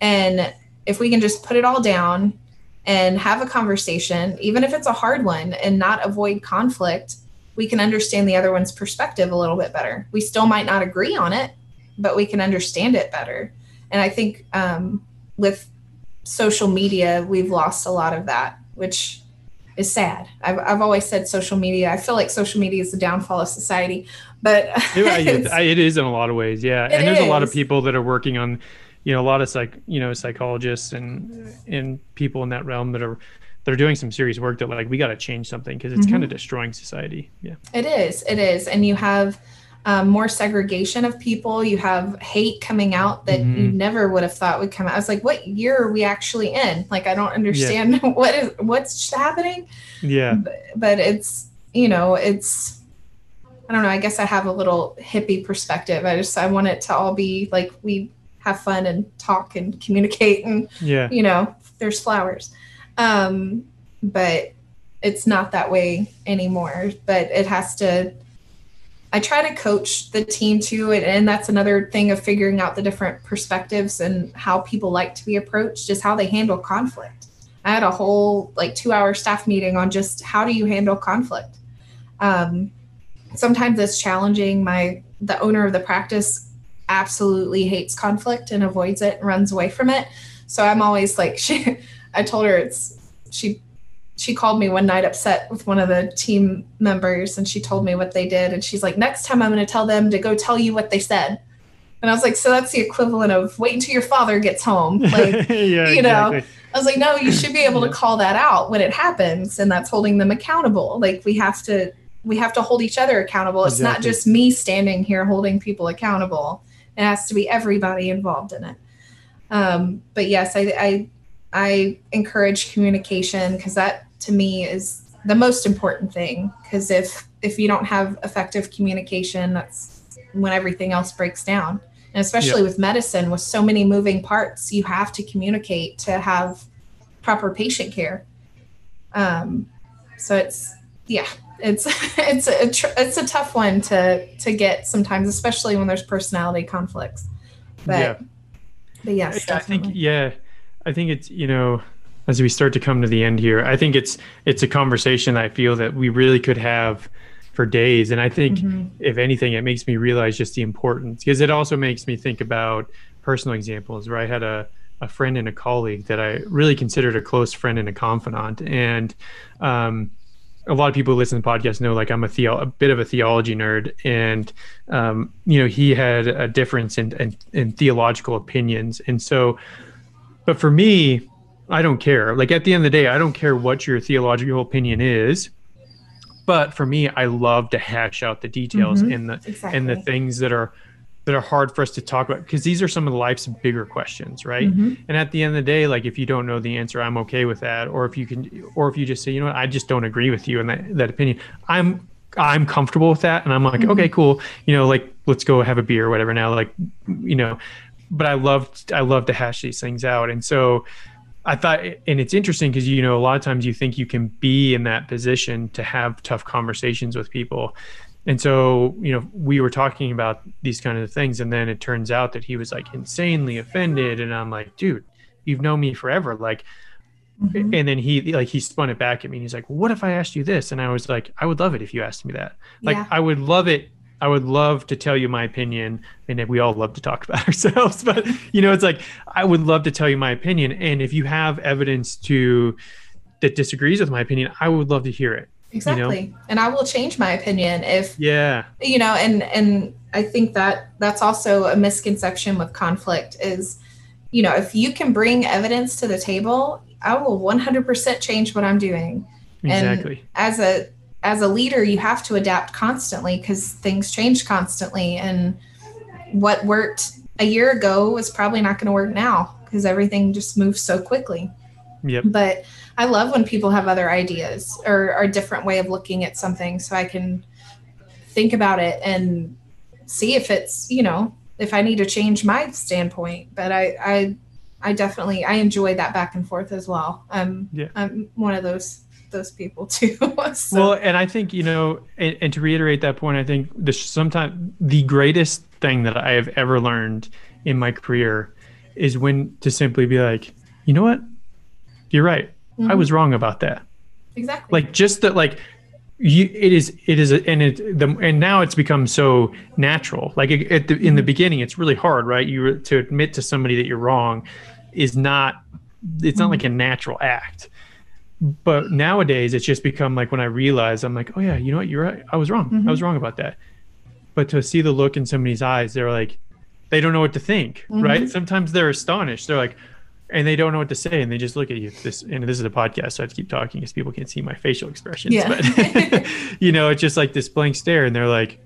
And if we can just put it all down and have a conversation, even if it's a hard one, and not avoid conflict, we can understand the other one's perspective a little bit better. We still might not agree on it, but we can understand it better. And I think um, with social media, we've lost a lot of that, which is sad. I've, I've always said social media, I feel like social media is the downfall of society, but it is in a lot of ways. Yeah. And there's is. a lot of people that are working on, you know, a lot of psych, you know, psychologists and, and people in that realm that are, they're doing some serious work that like, we got to change something because it's mm-hmm. kind of destroying society. Yeah. It is. It is. And you have, um, more segregation of people. You have hate coming out that mm-hmm. you never would have thought would come out. I was like, what year are we actually in? Like, I don't understand yeah. what is what's happening. Yeah, but, but it's you know it's I don't know. I guess I have a little hippie perspective. I just I want it to all be like we have fun and talk and communicate and yeah, you know, there's flowers. Um, but it's not that way anymore. But it has to I try to coach the team too, and that's another thing of figuring out the different perspectives and how people like to be approached, just how they handle conflict. I had a whole like two hour staff meeting on just how do you handle conflict. Um, sometimes it's challenging. My the owner of the practice absolutely hates conflict and avoids it and runs away from it. So I'm always like she. I told her it's she she called me one night upset with one of the team members and she told me what they did and she's like next time i'm going to tell them to go tell you what they said. And i was like so that's the equivalent of wait until your father gets home. Like yeah, you know exactly. i was like no you should be able to call that out when it happens and that's holding them accountable. Like we have to we have to hold each other accountable. It's exactly. not just me standing here holding people accountable. It has to be everybody involved in it. Um, but yes i i i encourage communication because that to me is the most important thing because if if you don't have effective communication that's when everything else breaks down And especially with medicine, with so many moving parts, you have to communicate to have proper patient care. Um, so it's yeah, it's it's a tr- it's a tough one to to get sometimes, especially when there's personality conflicts. But Yeah. but yes, I think yeah, I think it's you know as we start to come to the end here, I think it's it's a conversation I feel that we really could have for days, and I think Mhm. if anything, it makes me realize just the importance because it also makes me think about personal examples where I had a a friend and a colleague that I really considered a close friend and a confidant, and um, a lot of people who listen to the podcast know like I'm a theo a bit of a theology nerd, and um, you know he had a difference in, in in theological opinions, and so, but for me, I don't care. Like at the end of the day, I don't care what your theological opinion is, but for me, I love to hash out the details Mhm. and the exactly. and the things that are that are hard for us to talk about because these are some of life's bigger questions, right? Mhm. And at the end of the day, like if you don't know the answer, I'm okay with that. Or if you can, or if you just say, you know what, I just don't agree with you and that, that opinion, I'm I'm comfortable with that, and I'm like, Mhm. okay, cool. You know, like let's go have a beer or whatever now. Like, you know, but I love I love to hash these things out, and so I thought, and it's interesting because you know a lot of times you think you can be in that position to have tough conversations with people, and so you know we were talking about these kind of things, and then it turns out that he was like insanely offended, and I'm like, dude, you've known me forever, like. Mhm. And then he like he spun it back at me. and He's like, "What if I asked you this?" And I was like, "I would love it if you asked me that. Like, yeah. I would love it. I would love to tell you my opinion. And we all love to talk about ourselves, but you know, it's like I would love to tell you my opinion. And if you have evidence to that disagrees with my opinion, I would love to hear it. exactly. And I will change my opinion if Yeah, you know and and i think that that's also a misconception with conflict is you know if you can bring evidence to the table i will 100% change what i'm doing And- exactly. as a as a leader you have to adapt constantly because things change constantly. And what worked a year ago is probably not going to work now because everything just moves so quickly. Yep. but i love when people have other ideas or, or a different way of looking at something so i can think about it and see if it's you know if i need to change my standpoint. But i i i definitely i enjoy that back and forth as well. I'm Yeah. i'm one of those those people too. So, Well, and I think you know, and, and to reiterate that point, I think the sometimes the greatest thing that I have ever learned in my career is when to simply be like, you know what, you're right. I Mhm. was wrong about that. exactly. Like just that like you it is it is and it the and now it's become so natural. Like it- at the, in the beginning it's really hard right? You to admit to somebody that you're wrong is not it's not like a natural act but nowadays it's just become like when i realize i'm like oh yeah you know what? You're right. I was wrong. I was wrong about that. But to see the look in somebody's eyes they're like they don't know what to think right? Sometimes they're astonished. They're like and they don't know what to say and they just look at you. This and this is a podcast so i have to keep talking because people can't see my facial expressions Yeah. but you know it's just like this blank stare and they're like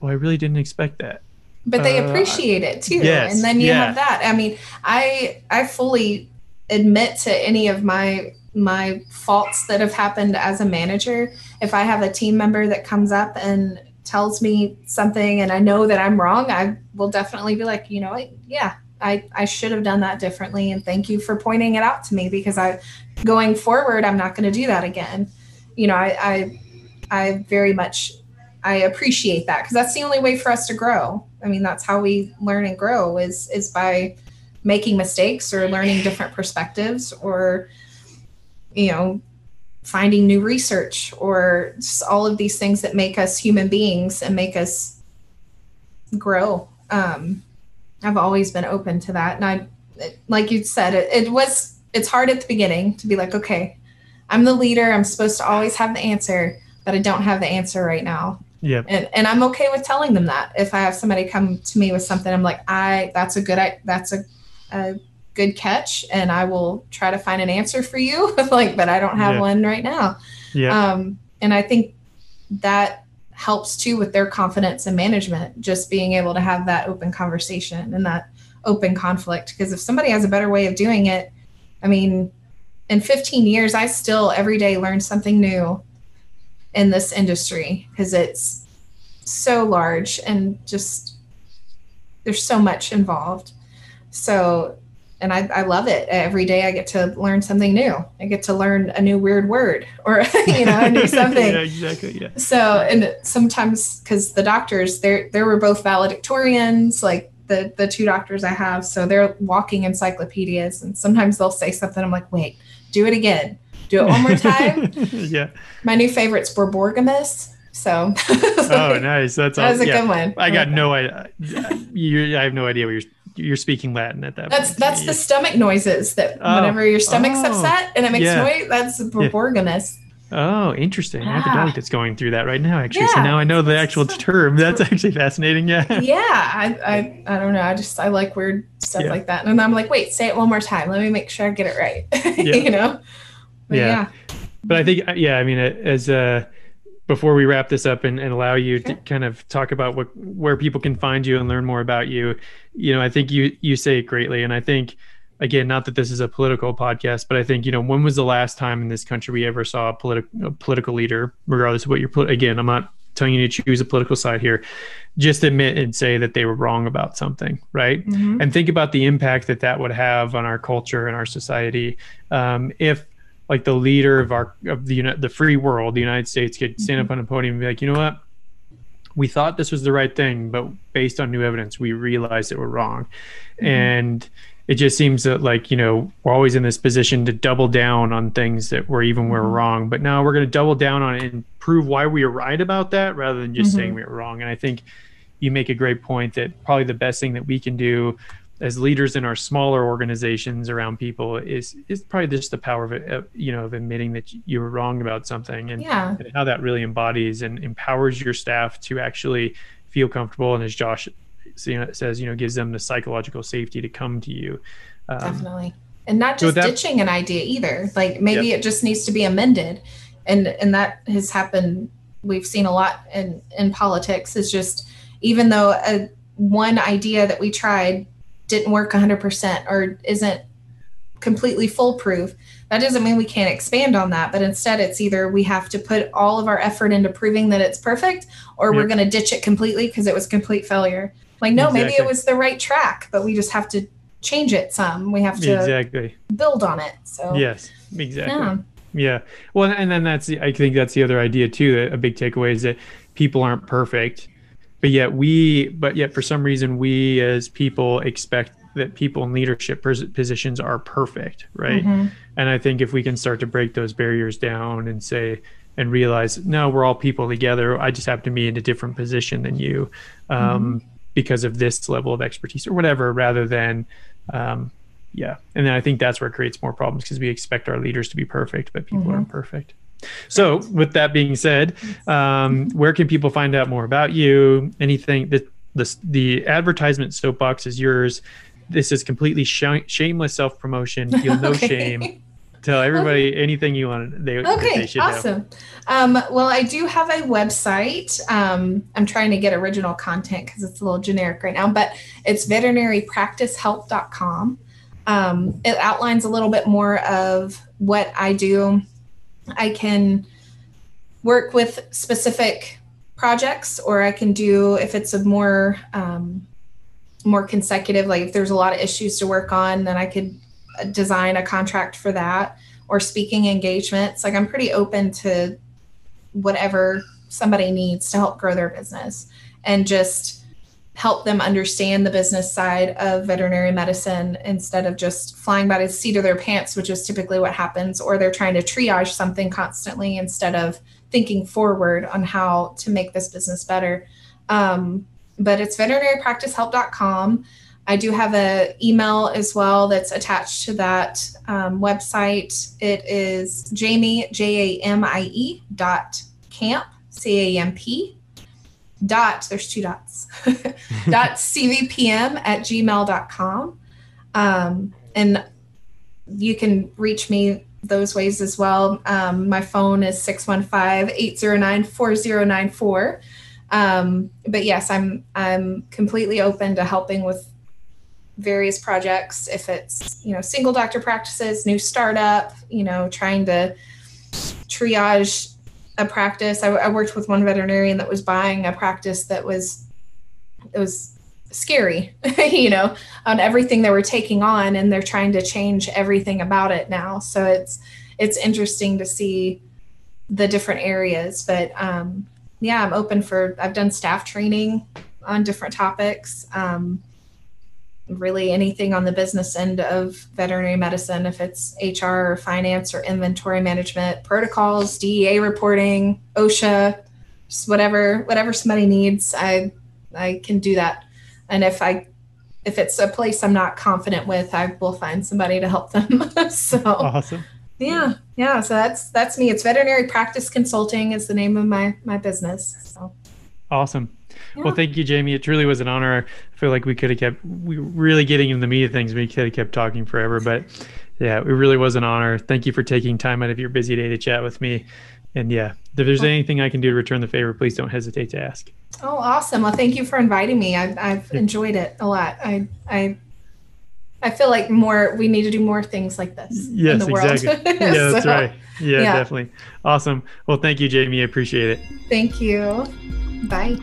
well i really didn't expect that. But they Uh, appreciate it too yes, and then you yeah. have that. I mean i i fully admit to any of my my faults that have happened as a manager. If i have a team member that comes up and tells me something and i know that i'm wrong i will definitely be like you know what? Yeah i i should have done that differently. And thank you for pointing it out to me because i going forward i'm not going to do that again. You know i i i very much I appreciate that because that's the only way for us to grow. I mean, that's how we learn and grow is is by making mistakes or learning different perspectives or you know finding new research or just all of these things that make us human beings and make us grow. Um, I've always been open to that, and I, it- like you said, it, it was it's hard at the beginning to be like, okay, I'm the leader. I'm supposed to always have the answer, but I don't have the answer right now yeah and and I'm okay with telling them that. If I have somebody come to me with something, I'm like, I that's a good I that's a, a good catch, and I will try to find an answer for you. like, but I don't have Yeah. one right now. yeah Um, and I think that helps too with their confidence and management, just being able to have that open conversation and that open conflict. Because if somebody has a better way of doing it, I mean, in 15 years, I still every day learn something new in this industry because it's so large and just there's so much involved. So, and I, I love it. Every day I get to learn something new. I get to learn a new weird word or, you know, a new something. yeah, exactly. Yeah. So, and sometimes because the doctors, they're they were both valedictorians, like the the two doctors I have. So they're walking encyclopedias, and sometimes they'll say something. I'm like, wait, do it again. Do it one more time. yeah. My new favorite's Borborygmus. So. oh, nice. That's that was a yeah. good one. I got no idea. You, I have no idea what you're you're speaking Latin at that. That's point. that's the stomach noises that Oh. whenever your stomach's Oh. upset and it makes Yeah. noise. That's Borborygmus. Oh, interesting. I have a dog that's going through that right now, actually. So now I know the actual term. That's actually fascinating. Yeah. yeah, I, I I don't know. I just I like weird stuff Yeah. like that, and I'm like, wait, say it one more time. Let me make sure I get it right. Yeah. you know. But Yeah. yeah. But I think, yeah, I mean, as uh, before we wrap this up and, and allow you to kind of talk about what where people can find you and learn more about you, you know, I think you you say it greatly, and I think again, not that this is a political podcast, but I think you know, when was the last time in this country we ever saw a, politi- a political leader, regardless of what you're put again, I'm not telling you to choose a political side here, just admit and say that they were wrong about something, right? Mhm. and think about the impact that that would have on our culture and our society um, if like the leader of our of the Uni- the free world the united states could stand up on a podium and be like you know what? We thought this was the right thing but based on new evidence we realized that we're wrong. And it just seems that like you know we're always in this position to double down on things that were even were Mhm. wrong but now we're going to double down on it and prove why we are right about that rather than just Mhm. saying we were wrong. And i think you make a great point that probably the best thing that we can do as leaders in our smaller organizations around people is is probably just the power of it, uh, you know, of admitting that you were wrong about something and, Yeah. and how that really embodies and empowers your staff to actually feel comfortable. And as Josh says, you know, gives them the psychological safety to come to you. Um, Definitely. And not so just that- ditching an idea either. Like maybe it just needs to be amended. And and that has happened we've seen a lot in in politics is just even though a one idea that we tried didn't work 100% or isn't completely foolproof that doesn't mean we can't expand on that but instead it's either we have to put all of our effort into proving that it's perfect or we're going to ditch it completely because it was complete failure like no maybe it was the right track but we just have to change it some we have to exactly. build on it so Yes, exactly. yeah Yeah. Well, and then that's I think that's the other idea too. That a big takeaway is that people aren't perfect, but yet we, but yet for some reason we as people expect that people in leadership positions are perfect, right? Mhm. And I think if we can start to break those barriers down and say and realize, no, we're all people together. I just have to be in a different position than you um, because of this level of expertise or whatever, rather than. Um, yeah. And then I think that's where it creates more problems because we expect our leaders to be perfect, but people Mhm. aren't perfect. So, with that being said, um, where can people find out more about you? Anything that the, the advertisement soapbox is yours. This is completely sh- shameless self promotion. Feel no Okay. shame. Tell everybody anything you want. They, they Okay, have. awesome. Um, well, I do have a website. Um, I'm trying to get original content because it's a little generic right now, but it's veterinarypracticehelp.com. Um, it outlines a little bit more of what I do. I can work with specific projects, or I can do if it's a more um, more consecutive. Like if there's a lot of issues to work on, then I could design a contract for that or speaking engagements. Like I'm pretty open to whatever somebody needs to help grow their business and just help them understand the business side of veterinary medicine instead of just flying by the seat of their pants, which is typically what happens, or they're trying to triage something constantly instead of thinking forward on how to make this business better. Um, but it's veterinarypracticehelp.com. I do have an email as well that's attached to that um, website. It is Jamie, J A M I E dot camp, C A M P dot, there's two dots, dot CVPM at gmail.com. Um, and you can reach me those ways as well. Um, my phone is 615 809 4094. Um, but yes, I'm I'm completely open to helping with various projects if it's you know single doctor practices new startup you know trying to triage a practice I, I worked with one veterinarian that was buying a practice that was it was scary, you know, on everything that we're taking on, and they're trying to change everything about it now. So it's it's interesting to see the different areas. But um, yeah, I'm open for. I've done staff training on different topics. Um, really anything on the business end of veterinary medicine, if it's HR or finance or inventory management, protocols, DEA reporting, OSHA, just whatever whatever somebody needs, I I can do that. And if I if it's a place I'm not confident with, I will find somebody to help them. so awesome. Yeah, yeah. So that's that's me. It's veterinary practice consulting is the name of my my business. So awesome. Yeah. Well, thank you, Jamie. It truly was an honor. I feel like we could have kept we really getting into the meat of things. We could have kept talking forever, but yeah, it really was an honor. Thank you for taking time out of your busy day to chat with me. And yeah, if there's anything I can do to return the favor, please don't hesitate to ask. Oh, awesome. Well, thank you for inviting me. I've, I've enjoyed it a lot. I, I, I feel like more, we need to do more things like this yes, in the world. Exactly. Yeah, that's so, right. Yeah, yeah, definitely. Awesome. Well, thank you, Jamie. I appreciate it. Thank you. Bye.